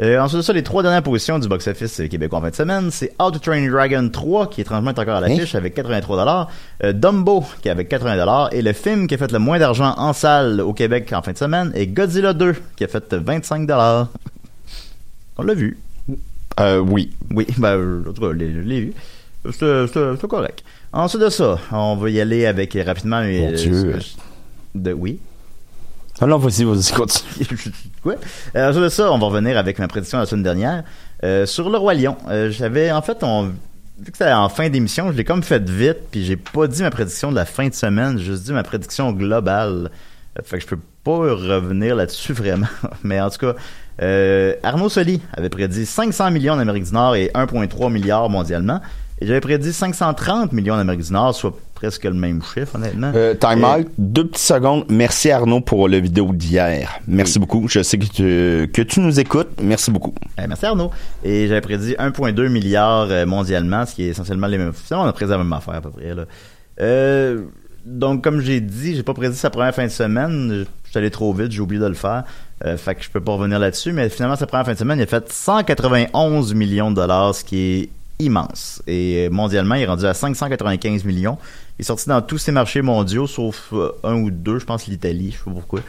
Euh, ensuite de ça, les trois dernières positions du box-office euh, québécois en fin de semaine, c'est How to Train Dragon 3, qui étrangement est encore à l'affiche avec 83 euh, Dumbo, qui est avec 80 et le film qui a fait le moins d'argent en salle au Québec en fin de semaine est Godzilla 2, qui a fait 25 On l'a vu. Euh, oui. Oui, ben, en tout cas, je l'ai vu. C'est correct. Ensuite de ça, on va y aller avec rapidement. Mon Dieu. De, oui? Non, vas-y, vas-y, continue. Ensuite de ça, on va revenir avec ma prédiction de la semaine dernière. Euh, sur le Roi Lion, euh, j'avais, en fait, on, vu que c'était en fin d'émission, je l'ai comme fait vite, puis j'ai pas dit ma prédiction de la fin de semaine, j'ai juste dit ma prédiction globale. Euh, Fait que je peux pas revenir là-dessus vraiment. Mais en tout cas, euh, Arnaud Soli avait prédit 500 millions en Amérique du Nord et 1,3 milliard mondialement. Et j'avais prédit 530 millions en Amérique du Nord, soit presque le même chiffre, honnêtement. Euh, time Et- out, deux petites secondes. Merci Arnaud pour le vidéo d'hier. Merci beaucoup. Je sais que tu, que tu nous écoutes. Merci beaucoup. Eh, merci Arnaud. Et j'avais prédit 1,2 milliard euh, mondialement, ce qui est essentiellement les mêmes. Finalement, on a prédit la même affaire à peu près. Là. Euh, donc, comme j'ai dit, j'ai pas prédit sa première fin de semaine. Je je suis allé trop vite, j'ai oublié de le faire. Euh, fait que je peux pas revenir là-dessus. Mais finalement, sa première fin de semaine, il a fait 191 millions de dollars, ce qui est immense. Et euh, mondialement, il est rendu à 595 millions. Il est sorti dans tous ces marchés mondiaux, sauf euh, un ou deux, je pense l'Italie, je sais pas pourquoi.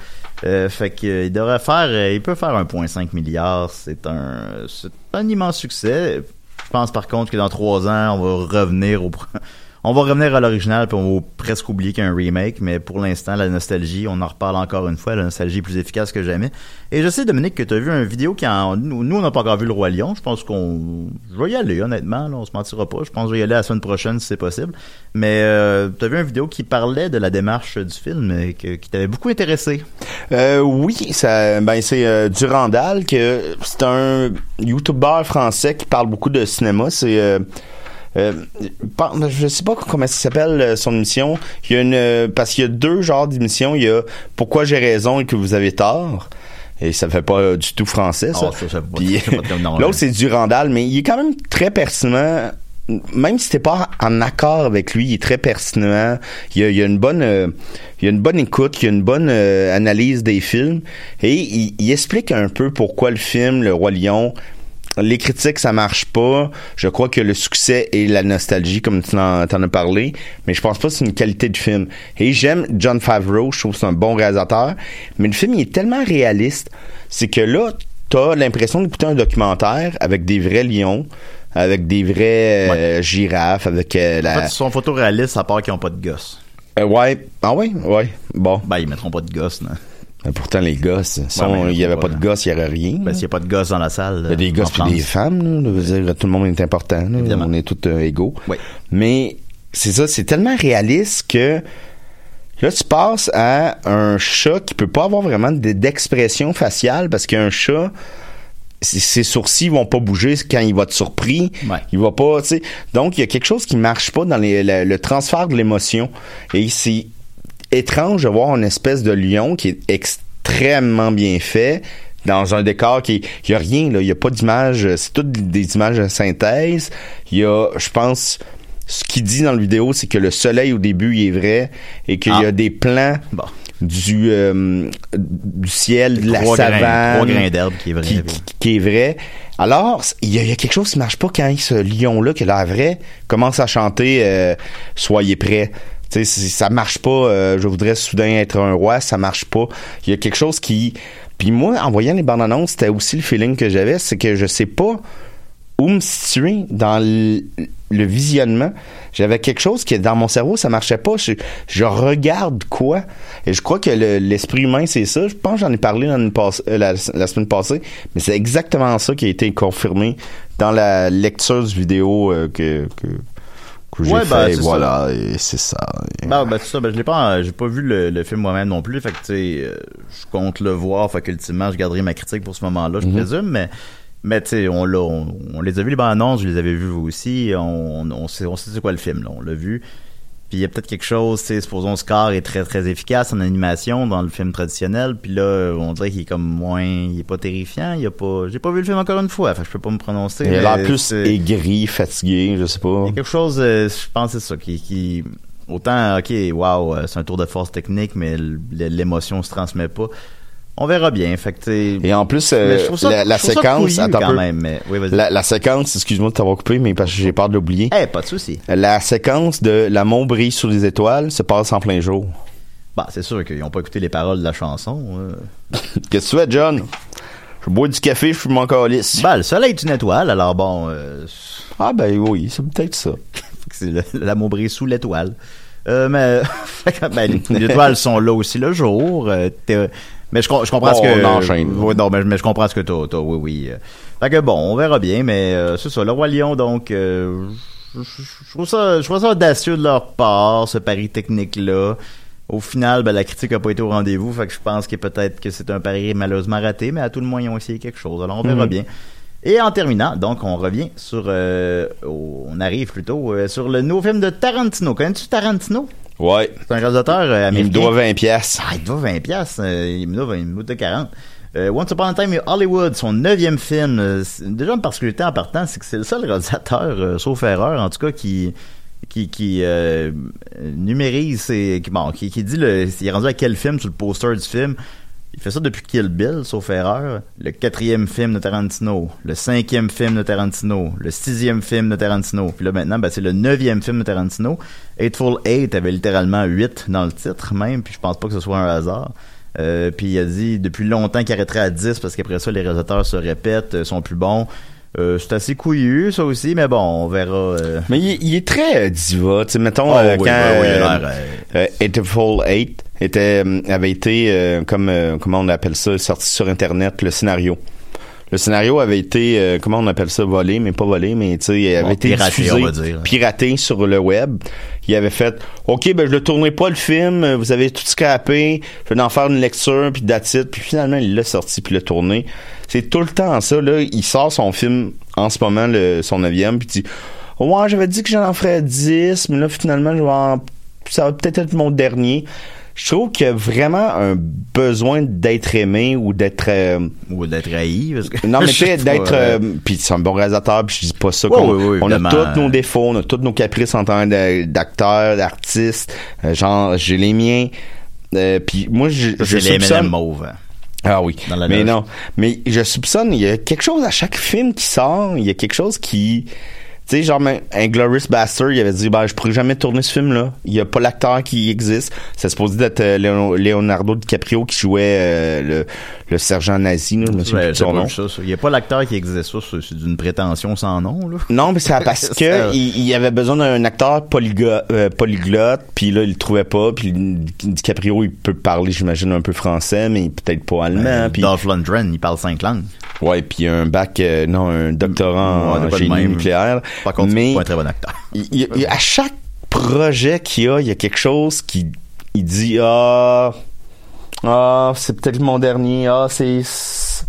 Euh, fait que euh, il devrait faire, il peut faire 1,5 milliard. C'est un, c'est un immense succès. Je pense par contre que dans trois ans, on va revenir au, on va revenir à l'original puis on va presque oublier qu'il y a un remake. Mais pour l'instant, la nostalgie, on en reparle encore une fois. La nostalgie est plus efficace que jamais. Et je sais Dominique que tu as vu une vidéo qui en, nous, on n'a pas encore vu le roi lion. Je pense qu'on, je vais y aller honnêtement. Là, on se mentira pas. Je pense que je vais y aller la semaine prochaine si c'est possible. Mais euh, tu as vu une vidéo qui parlait de la démarche du film et qui t'avait beaucoup intéressé? Euh, oui, ça, ben c'est euh, Durandal que c'est un YouTuber français qui parle beaucoup de cinéma. C'est euh, par- je sais pas comment ça s'appelle euh, son émission. Il y a une euh, parce qu'il y a deux genres d'émissions. Il y a Pourquoi j'ai raison et que vous avez tort. Et ça fait pas euh, du tout français, ça. Oh, ça, ça Puis, de- non, L'autre, c'est Durandal, mais il est quand même très pertinent même si t'es pas en accord avec lui, il est très pertinent. Il y a, il y a une bonne, euh, il y a une bonne écoute, il y a une bonne euh, analyse des films et il, il explique un peu pourquoi le film Le Roi Lion les critiques, ça marche pas. Je crois que le succès et la nostalgie, comme tu en, as parlé, mais je pense pas que c'est une qualité du film. Et j'aime John Favreau, je trouve que c'est un bon réalisateur, mais le film il est tellement réaliste, c'est que là, t'as l'impression d'écouter un documentaire avec des vrais lions, avec des vrais euh, girafes, avec euh, En la... fait, ils sont photoréalistes à part qu'ils ont pas de gosses. Euh, ouais, ah ouais, ouais, bon. Ben, ils mettront pas de gosses, non? Mais pourtant, les gosses, si mais il y avait pas pas, de gosses, il y aurait rien. Ben, s'il y a pas de gosses dans la salle. Il y a des euh, gosses puis des femmes, là. Dire, tout le monde est important. là. On est tous euh, égaux. Oui. Mais c'est ça, c'est tellement réaliste que là, tu passes à un chat qui peut pas avoir vraiment d'expression faciale parce qu'un chat, ses sourcils vont pas bouger quand il va être surpris. Ouais. Il va pas, tu sais. Donc, il y a quelque chose qui marche pas dans les- le transfert de l'émotion. Et c'est étrange de voir une espèce de lion qui est extrêmement bien fait dans un décor qui il y a rien là, il y a pas d'image, c'est toutes des images de synthèse. Il y a je pense ce qu'il dit dans la vidéo, c'est que le soleil au début il est vrai et qu'il y Ah. a des plans Bon. du euh, du ciel, de la Trois grains- savane, trois grains d'herbe qui est vrai. qui, qui- qui est vrai. Alors, il y, a, il y a quelque chose qui marche pas quand ce lion-là, qui est l'air vrai, commence à chanter euh, Soyez prêts. Sais, c'est- ça marche pas. euh, je voudrais soudain être un roi, ça marche pas. Il y a quelque chose qui. Puis moi, en voyant les bandes annonces, c'était aussi le feeling que j'avais, c'est que je sais pas où me situer dans le, visionnement. J'avais quelque chose qui, dans mon cerveau, ça marchait pas. Je, regarde quoi? Et je crois que le- l'esprit humain, c'est ça. Je pense que j'en ai parlé euh, la, la semaine passée, mais c'est exactement ça qui a été confirmé dans la lecture du vidéo euh, que, que, que j'ai Ouais, fait. ben, et voilà, et c'est ça. Et- Ben, ben, c'est ça. Ben, je l'ai pas, j'ai pas vu le, le film moi-même non plus. Fait que, tu sais, euh, je compte le voir. Fait qu'ultimement, je garderai ma critique pour ce moment-là, je Mhm. présume. Mais, mais, tu sais, on l'a, on, on les a vus les bandes annonces, je les avais vus vous aussi. On, on, on sait, on sait c'est quoi le film, là. On l'a vu. Puis il y a peut-être quelque chose, tu sais, supposons Scar est très très efficace en animation dans le film traditionnel, puis là on dirait qu'il est comme moins, il est pas terrifiant, il y a pas, j'ai pas vu le film encore une fois, que je peux pas me prononcer. il a l'air plus c'est- aigri, fatigué, je sais pas. il y a quelque chose, euh, je pense c'est ça, qui, qui autant, ok, wow, euh, c'est un tour de force technique, mais l'émotion se transmet pas. On verra bien, fait que Et en plus, euh, ça- la, la séquence, couillu attends un quand peu. même, mais oui. La, la séquence, excuse-moi de t'avoir coupé, mais parce que j'ai peur de l'oublier. Eh, pas de souci. La séquence de L'amour brille sur les étoiles se passe en plein jour. Bah, c'est sûr qu'ils ont pas écouté les paroles de la chanson. euh. Qu'est-ce que tu fais, John? Je bois du café, je fume mon calice. Bah, le soleil est une étoile, alors bon, euh, Ah ben oui, c'est peut-être ça. c'est brille sous l'étoile. Euh, mais ben, les étoiles sont là aussi le jour. euh, mais je, com- je comprends Bon, ce que. on enchaîne. Ouais, non, mais, mais je comprends ce que t'as. oui, oui. euh. Fait que bon, on verra bien, mais euh, c'est ça. Le roi lion, donc, euh, je, je- je trouve ça, je trouve ça audacieux de leur part, ce pari technique-là. Au final, ben, la critique a pas été au rendez-vous, fait que je pense que peut-être que c'est un pari malheureusement raté, mais à tout le moins ils ont essayé quelque chose. Alors on verra Mhm. bien. Et en terminant, donc on revient sur, euh, au- on arrive plutôt euh, sur le nouveau film de Tarantino. Connais-tu Tarantino? Ouais. C'est un réalisateur euh, Il me américain. doit 20 pièces. Ah, il doit 20 pièces. il me doit 20 il me doit 40. Euh, Once Upon a Time in Hollywood, son neuvième film. euh, déjà une particularité en partant, c'est que c'est le seul réalisateur, euh, sauf erreur, en tout cas, qui qui, qui euh, numérise ses, qui, bon, qui, qui dit le, il est rendu à quel film sur le poster du film. Il fait ça depuis Kill Bill, sauf erreur, le quatrième film de Tarantino, le cinquième film de Tarantino, le sixième film de Tarantino. Puis là maintenant, ben, c'est le neuvième film de Tarantino. Eightful Eight avait littéralement huit dans le titre même, puis je pense pas que ce soit un hasard. Euh, puis il a dit depuis longtemps qu'il arrêterait à 10 parce qu'après ça, les réalisateurs se répètent, euh, sont plus bons. Euh, c'est assez couillu, ça aussi, mais bon, on verra. Mais il, est très diva, tu sais, mettons, oh, oui, quand... Ben oui, était, euh, avait été, euh, comme, euh, comment on appelle ça, sorti sur Internet, le scénario. Le scénario avait été, euh, comment on appelle ça, volé, mais pas volé, mais tu sais, il avait Bon, été piraté, diffusé, on va dire. piraté sur le web. Il avait fait, OK, ben je le tournerai pas le film, vous avez tout scrappé, je vais en faire une lecture, puis it. Puis finalement, il l'a sorti, puis l'a tourné. C'est tout le temps ça, là. Il sort son film en ce moment, le, son neuvième, puis il dit, ouais, j'avais dit que j'en ferais 10, mais là, finalement, je vais en- ça va peut-être être mon dernier. Je trouve qu'il y a vraiment un besoin d'être aimé ou d'être euh, Ou d'être haï, parce que... non mais tu sais d'être euh, euh, puis c'est un bon réalisateur puis je dis pas ça Ouais, qu'on- ouais, ouais, on a tous nos défauts on a tous nos caprices en tant d'acteur d'artiste euh, genre j'ai les miens puis moi je, ça, je c'est les soupçonne mauves. hein. ah oui Dans la mais non mais je soupçonne il y a quelque chose à chaque film qui sort il y a quelque chose qui sais, genre, même Inglourious Bastard, il avait dit, ben, je pourrais jamais tourner ce film-là. Il y a pas l'acteur qui existe. C'est supposé d'être euh, Leonardo DiCaprio qui jouait euh, le, le sergent nazi, là, je me souviens son nom. vu ça, ça. Il y a pas l'acteur qui existe ça, c'est d'une prétention sans nom, là. Non, mais c'est parce que il, il avait besoin d'un acteur euh, polyglotte, puis là il le trouvait pas, puis DiCaprio il peut parler, j'imagine un peu français, mais peut-être pas allemand, Euh, puis Dolph Lundgren, il parle cinq langues. ouais, puis un bac, euh, non, un doctorat Ouais, en génie nucléaire. Par contre, mais pas un très bon acteur. il- il- il- à chaque projet qu'il y a, il y a quelque chose qui il dit ah ah c'est peut-être mon dernier ah c'est c'est-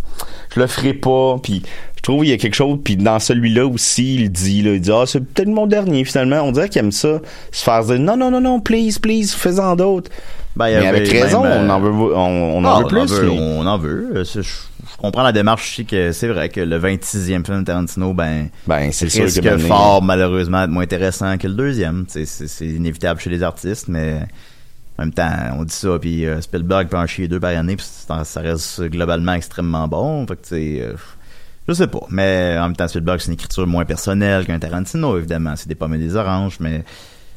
je le ferai pas puis je trouve il y a quelque chose puis dans celui-là aussi il dit là, il dit ah c'est peut-être mon dernier finalement on dirait qu'il aime ça se faire dire non non non non please please fais-en d'autres Ben, il y mais avec raison même, on en veut on, on en Ah, veut plus mais- On en veut. Euh, c'est- Je, je comprends la démarche aussi que c'est vrai que le 26e film de Tarantino, ben, ben c'est sûr risque que maintenant- fort malheureusement d'être moins intéressant que le deuxième. C'est c'est inévitable chez les artistes, mais en même temps, on dit ça, puis euh, Spielberg peut en chier deux par année, puis ça ça reste globalement extrêmement bon. Fait que tu sais, euh, je sais pas. Mais en même temps, Spielberg, c'est une écriture moins personnelle qu'un Tarantino, évidemment. C'est des pommes et des oranges, mais...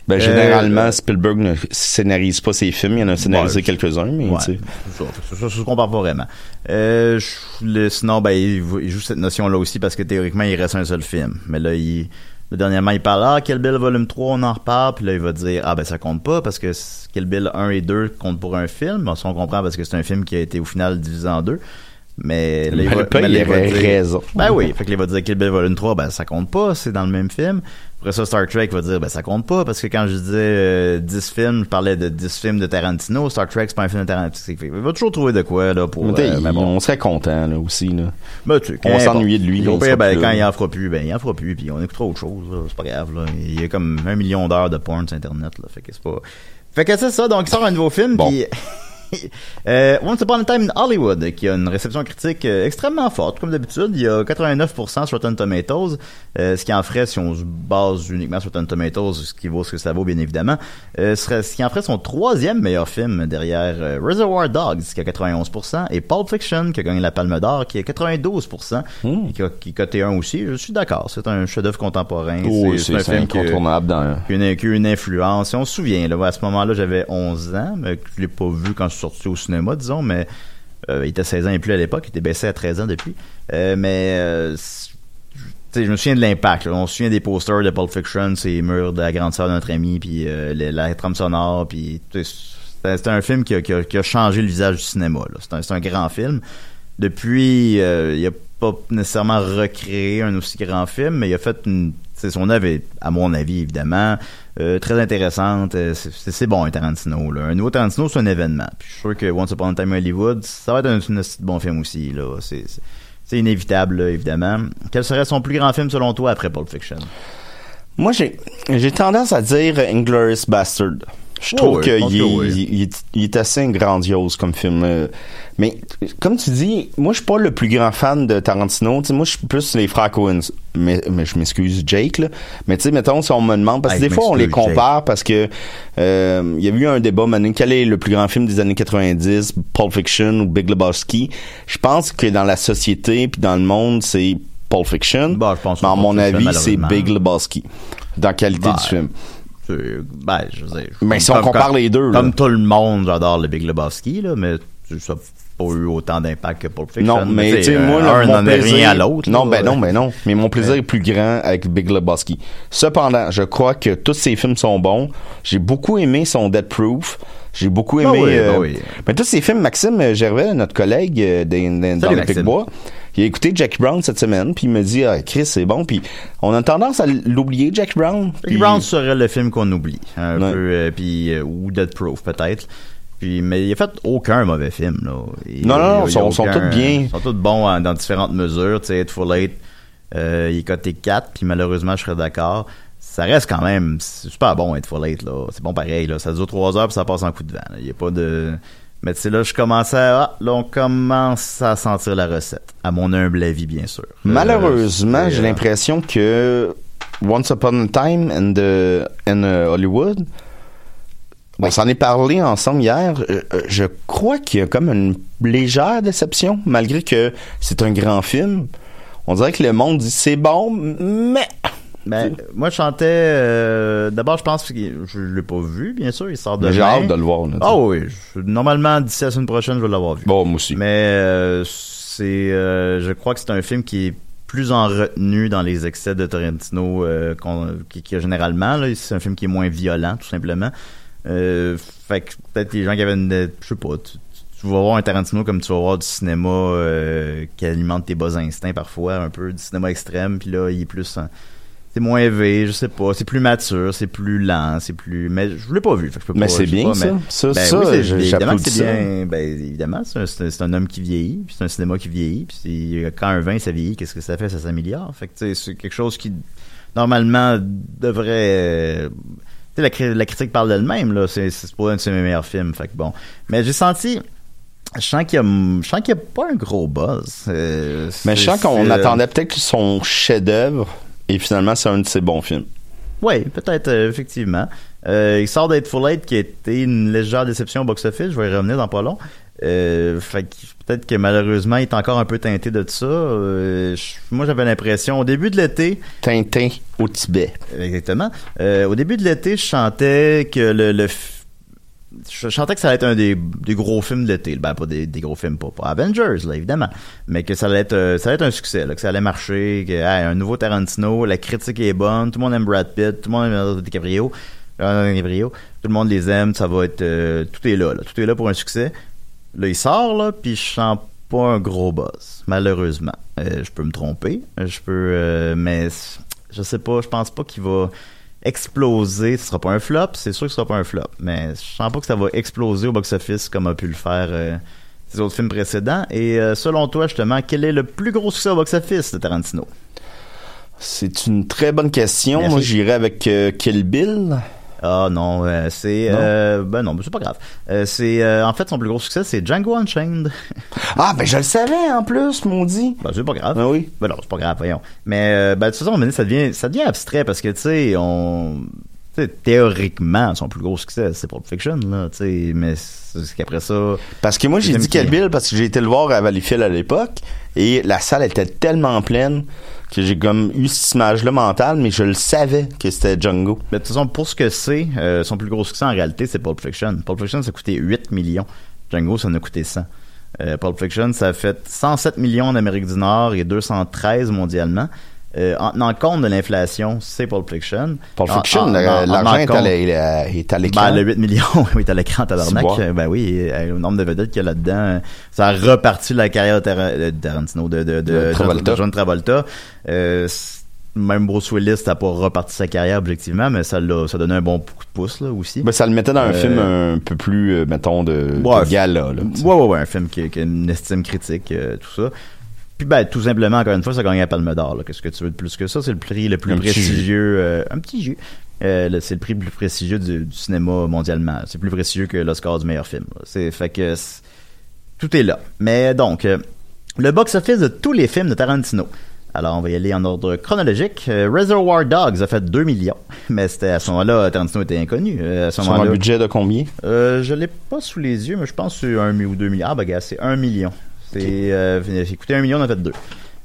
ben, Euh, généralement Spielberg ne scénarise pas ses films il en a scénarisé Ouais, quelques-uns mais Ouais, tu sais. c'est ça, ça, ça se compare pas vraiment. Euh, je- le- sinon, ben, il, joue cette notion-là aussi parce que théoriquement, il reste un seul film. Mais là, il, dernièrement, il parle, ah, Kill Bill volume 3, on en reparle. Puis là, il va dire, ah, ben, ça compte pas parce que Kill Bill 1 et 2 comptent pour un film. Ça, on comprend parce que c'est un film qui a été au final divisé en deux. Mais il Mais va, mais il va avait dire- raison. Ben oui, fait que il va dire Kill Bill volume 3, ben ça compte pas, c'est dans le même film. Après ça, Star Trek va dire, ben ça compte pas, parce que quand je disais euh, 10 films, je parlais de 10 films de Tarantino, Star Trek c'est pas un film de Tarantino. Il va toujours trouver de quoi, là, pour... Mais euh, mais il- bon. on serait content là aussi là. Ben, tu on s'ennuyer de lui, Au pire, ben, quand il en fera plus, ben, il en fera plus, puis on écoutera autre chose. C'est pas grave, là. Il y a comme un million d'heures de porn sur Internet, là. Fait que c'est pas... Fait que c'est ça, donc il sort un nouveau film, Bon. puis... euh, Once Upon a Time in Hollywood, qui a une réception critique euh, extrêmement forte, comme d'habitude. Il y a 89% sur Rotten Tomatoes, euh, ce qui en ferait, si on se base uniquement sur Rotten Tomatoes, ce qui vaut ce que ça vaut, bien évidemment, euh, serait, ce qui en ferait son troisième meilleur film derrière Reservoir Dogs, qui a 91%, et Pulp Fiction, qui a gagné la Palme d'Or, qui a 92%, Hmm. et qui a, qui coté 1 aussi. Je suis d'accord, c'est un chef-d'œuvre contemporain. Oh, c'est un film qui- incontournable dans qui a une, qui a une influence. Et on se souvient, là, à ce moment-là, j'avais 11 ans, mais je l'ai pas vu quand je suis sorti au cinéma, disons, mais euh, il était 16 ans et plus à l'époque, il était baissé à 13 ans depuis. Euh, mais euh, c'est- je me souviens de l'impact. On se souvient des posters de Pulp Fiction, ces murs de la grande sœur de notre ami, puis le- la trame sonore, puis c'était un film qui a, qui a- changé le visage du cinéma. C'est un, c'est un grand film. Depuis, il a pas nécessairement recréé un aussi grand film, mais il a fait une. c'est son œuvre est, à mon avis, évidemment, euh, très intéressante. Euh, c'est- bon, un Tarantino. Là. Un nouveau Tarantino, c'est un événement. Puis je suis sûr que Once Upon a Time in Hollywood, ça va être un, un bon film aussi. là. C'est c'est- c'est inévitable, là, évidemment. Quel serait son plus grand film, selon toi, après Pulp Fiction? Moi, j'ai j'ai tendance à dire Inglourious Bastard. Je trouve ouais, qu'il est- oui. il, est- il est assez grandiose comme film. euh. Mais comme tu dis, moi, je suis pas le plus grand fan de Tarantino. Moi, je suis plus les frères Coens. Mais, mais je m'excuse, Jake. Là. Mais tu sais, mettons, si on me demande, parce que Hey, des fois, on les compare parce que euh, il y a eu un débat, maintenant, quel est le plus grand film des années 90, Pulp Fiction ou Big Lebowski? Je pense que dans la société puis dans le monde, c'est Pulp Fiction. Bah, je pense mais à mon avis, c'est. Big Lebowski. Dans la qualité Bah, du film. Ben, je veux dire. Mais si on compare comme- les deux, là. Comme tout le monde, j'adore le Big Lebowski, là, mais ça n'a pas eu autant d'impact que Pulp Fiction. Non, mais tu sais, moi, un là, n'en est plaisir, rien à l'autre. Non, là. ben non, ben non. Mais mon plaisir est plus grand avec Big Lebowski. Cependant, je crois que tous ces films sont bons. J'ai beaucoup aimé son Dead Proof. J'ai beaucoup Ben aimé. oui, ben euh, oui. Mais tous ces films, Maxime Gervais, notre collègue euh, dans, dans- dans le. Picbois, il a écouté Jackie Brown cette semaine, puis il me dit, ah, Chris, c'est bon. Puis on a tendance à l'oublier, Jackie Brown. Jackie Brown serait le film qu'on oublie. Un Ouais. peu, euh, puis, euh, ou Dead Proof, peut-être. Puis, mais il a fait aucun mauvais film, là. Il- Non, non, non, il y a sont- tous bien. Ils sont tous bons en- dans différentes mesures. Tu sais, Hateful Eight, euh, il est coté 4, puis malheureusement, je serais d'accord. Ça reste quand même c'est super bon être full eight là. C'est bon pareil là. Ça dure trois heures puis ça passe en coup de vent. Il y a pas de. Mais tu sais là, je commençais à ah, là on commence à sentir la recette. À mon humble avis bien sûr. Malheureusement, Euh, j'ai c'est, euh, l'impression que Once Upon a Time in, the, in uh, Hollywood, on s'en est parlé ensemble hier. euh, euh, je crois qu'il y a comme une légère déception, malgré que c'est un grand film. On dirait que le monde dit c'est bon, mais Ben, moi, je chantais. euh, D'abord, je pense que je l'ai pas vu, bien sûr. Il sort de. j'ai hâte de le voir. Ah oui. je- normalement, d'ici la semaine prochaine, je vais l'avoir vu. Bon, moi aussi. Mais euh, c'est. euh, je crois que c'est un film qui est plus en retenue dans les excès de Tarantino euh, qu'on- qui, qui a généralement. là. C'est un film qui est moins violent, tout simplement. Euh, fait que peut-être les gens qui avaient une. Je sais pas. Tu, tu vas voir un Tarantino comme tu vas voir du cinéma euh, qui alimente tes bas instincts parfois, un peu du cinéma extrême, puis là, il est plus. en- c'est moins élevé, je sais pas, c'est plus mature, c'est plus lent, c'est plus. Mais je l'ai pas vu. fait que je peux Mais c'est bien, pas, ça. mais- Ça, ben ça, oui, je- évidemment que c'est bien. Ben évidemment, c'est un, homme qui vieillit, puis c'est un cinéma qui vieillit, puis quand un vin ça vieillit, qu'est-ce que ça fait? Ça s'améliore. Fait que c'est quelque chose qui normalement devrait. tu sais, la, cri- la critique parle d'elle-même là. C'est c'est pas un de ses meilleurs films. Fait que bon, mais j'ai senti. Je sens qu'il y a, y a pas un gros buzz. Euh, Mais je sens qu'on attendait peut-être son chef-d'œuvre, et finalement, c'est un de ses bons films. Oui, peut-être, euh, effectivement. Euh, il sort d'être Full Eight qui a été une légère déception au box-office. Je vais y revenir dans pas long. Euh, fait peut-être que malheureusement, il est encore un peu teinté de ça. Euh, moi, j'avais l'impression, au début de l'été, Tintin au Tibet. exactement, au début de l'été, je chantais que le, je chantais que ça allait être un des, gros films de l'été. Ben, pas des, gros films, pas, Avengers, là, évidemment. Mais que ça allait être, euh, un succès, que ça allait marcher, que, un nouveau Tarantino, la critique est bonne, tout le monde aime Brad Pitt, tout le monde aime DiCaprio, DiCaprio, tout le monde les aime, ça va être, euh, tout est là, là, tout est là pour un succès. Là, il sort, là, puis je sens pas un gros buzz, malheureusement. Euh, je peux me tromper, je peux, mais je sais pas, je pense pas qu'il va exploser. Ce sera pas un flop, c'est sûr que ce sera pas un flop, mais je sens pas que ça va exploser au box-office comme a pu le faire euh, ses autres films précédents. Et euh, selon toi, justement, quel est le plus gros succès au box-office de Tarantino? C'est une très bonne question. Merci. Moi, j'irais avec euh, Kill Bill. Ah non, euh, c'est euh, ben non, mais c'est pas grave. Euh, c'est euh, en fait son plus gros succès, c'est Django Unchained. Ah, ben je le savais en plus, maudit. ben c'est pas grave. Ah oui. Ben non, c'est pas grave, voyons. Mais ben de toute façon, ça devient ça devient abstrait parce que tu sais, on tu sais, théoriquement, son plus gros succès, c'est Pulp Fiction là, tu sais, mais c'est qu'après ça, Parce que moi, j'ai dit Kill Bill parce que j'ai été le voir à Valleyfield à l'époque et la salle était tellement pleine que j'ai comme eu cette image-là mentale, mais je le savais que c'était Django. Mais de toute façon, pour ce que c'est, euh, son plus gros succès en réalité, c'est Pulp Fiction. Pulp Fiction, ça a coûté 8 millions. Django, ça en a coûté 100. Euh, Pulp Fiction, ça a fait 107 millions en Amérique du Nord et 213 mondialement. Euh, en tenant compte de l'inflation, c'est Pulp Fiction. Pulp En- Fiction, en l'argent est, à est l'écran. ben, le 8 millions, oui, est à l'écran, tabarnak? Euh, Ben oui, euh, le nombre de vedettes qu'il y a là-dedans, euh, ça a reparti la carrière de, Tara- de Tarantino, de, de, de, De Travolta. de John Travolta. Euh, même Bruce Willis n'a pas reparti sa carrière objectivement, mais ça l'a, ça donnait un bon coup de pouce là aussi. Ben, ça le mettait dans un Euh, film un peu plus, euh, mettons, de, Ouais, de gala. Là. Ouais, ouais, ouais, un film qui, qui a une estime critique, euh, tout ça. Puis ben, tout simplement, encore une fois, ça a gagné la Palme d'Or. Qu'est-ce que tu veux de plus que ça? C'est le prix le plus Un prestigieux. euh, un petit jus. Euh, le- c'est le prix le plus prestigieux du, du cinéma mondialement. C'est plus prestigieux que l'Oscar du meilleur film. C'est fait que tout est là. Mais donc, euh, le box-office de tous les films de Tarantino. Alors, on va y aller en ordre chronologique. Euh, Reservoir Dogs a fait 2 millions, mais c'était à ce moment-là, Tarantino était inconnu. Euh, à ce Sur un budget de combien? euh, je l'ai pas sous les yeux, mais je pense que c'est un mi- ou deux millions. Ah, bah, gars, c'est un million. C'est, euh, j'ai un million, on en a fait deux.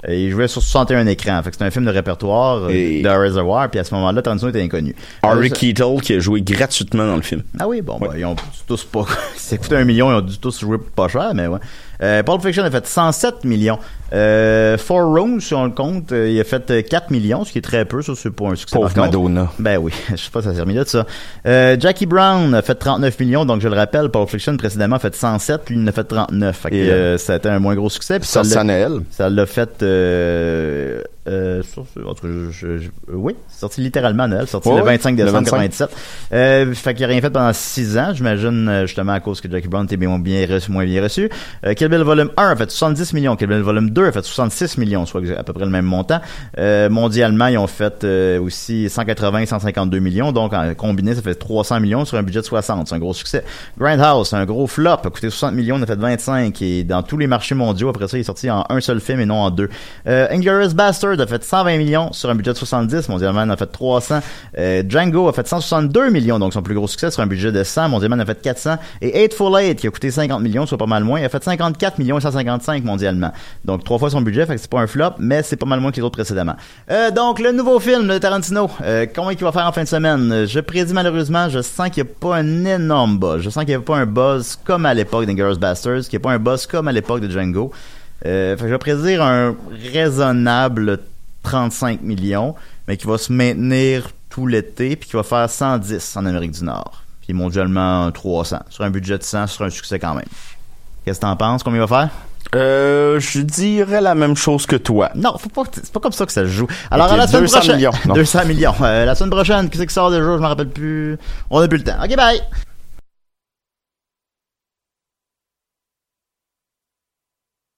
Il jouait sur 61 écrans. Fait que c'est un film de répertoire euh, Et- de Reservoir, puis à ce moment-là, Tarantino était inconnu. Harry Euh, Keitel qui a joué gratuitement dans le film. ah oui, bon, bah, ils ont tous pas. Ça coûté un million, ils ont dû tous jouer pas cher, mais ouais. Euh, Pulp Fiction a fait 107 millions. Euh, Four Rooms, si on le compte, euh, il a fait euh, 4 millions, ce qui est très peu, ça c'est pas un succès. Pauvre. Madonna. Ben oui, je sais pas, ça s'est remis là de ça. Euh, Jackie Brown a fait 39 millions, donc je le rappelle, Pulp Fiction précédemment a fait 107, lui il en a fait 39. Fait que, Et, euh, ça a été un moins gros succès. Puis ça Sorti l'a- ça l'a fait. Euh, euh, sur- en tout cas, je- je- je- oui, sorti littéralement à Noël, sorti Ouais, le ouais, 25 le décembre 25. 97. Euh, fait qu'il a rien fait pendant 6 ans, j'imagine, euh, justement à cause que Jackie Brown était bien, bien reçu, moins bien reçu. Euh, Kill Bill Volume 1 a fait 70 millions, Kill Bill Volume 2 a fait 66 millions, soit à peu près le même montant. Euh, mondialement, ils ont fait euh, aussi 180 et 152 millions. Donc, en combiné, ça fait 300 millions sur un budget de 60. C'est un gros succès. Grindhouse, un gros flop, a coûté 60 millions, on a fait 25. Et dans tous les marchés mondiaux, après ça, il est sorti en un seul film et non en deux. Euh, Bastard a fait 120 millions sur un budget de 70. Mondialement, en a fait 300. Euh, Django a fait 162 millions, donc son plus gros succès sur un budget de 100. Mondialement, en a fait 400. Et Eightful Eight, qui a coûté 50 millions, soit pas mal moins, a fait 54 millions et 155 mondialement. Donc, trois fois son budget, fait que c'est pas un flop, mais c'est pas mal moins que les autres précédemment. Euh, donc, le nouveau film de Tarantino, euh, comment il va faire en fin de semaine? Je prédis malheureusement, je sens qu'il n'y a pas un énorme buzz. Je sens qu'il n'y a pas un buzz comme à l'époque d'Inglourious Bastards, qu'il n'y a pas un buzz comme à l'époque de Django. Euh, fait que je vais prédire un raisonnable 35 millions, mais qui va se maintenir tout l'été, puis qui va faire 110 en Amérique du Nord. Puis mondialement, un 300. Sur un budget de 100, ce sera un succès quand même. Qu'est-ce que t'en penses? Combien il va faire? Euh, je dirais la même chose que toi. Non, faut pas, c'est pas comme ça que ça se joue. Alors, Ok, à la semaine 200 prochaine. millions, non. 200 millions. Euh, la semaine prochaine, qu'est-ce qui sort déjà? Je m'en rappelle plus. On a plus le temps. Ok, bye!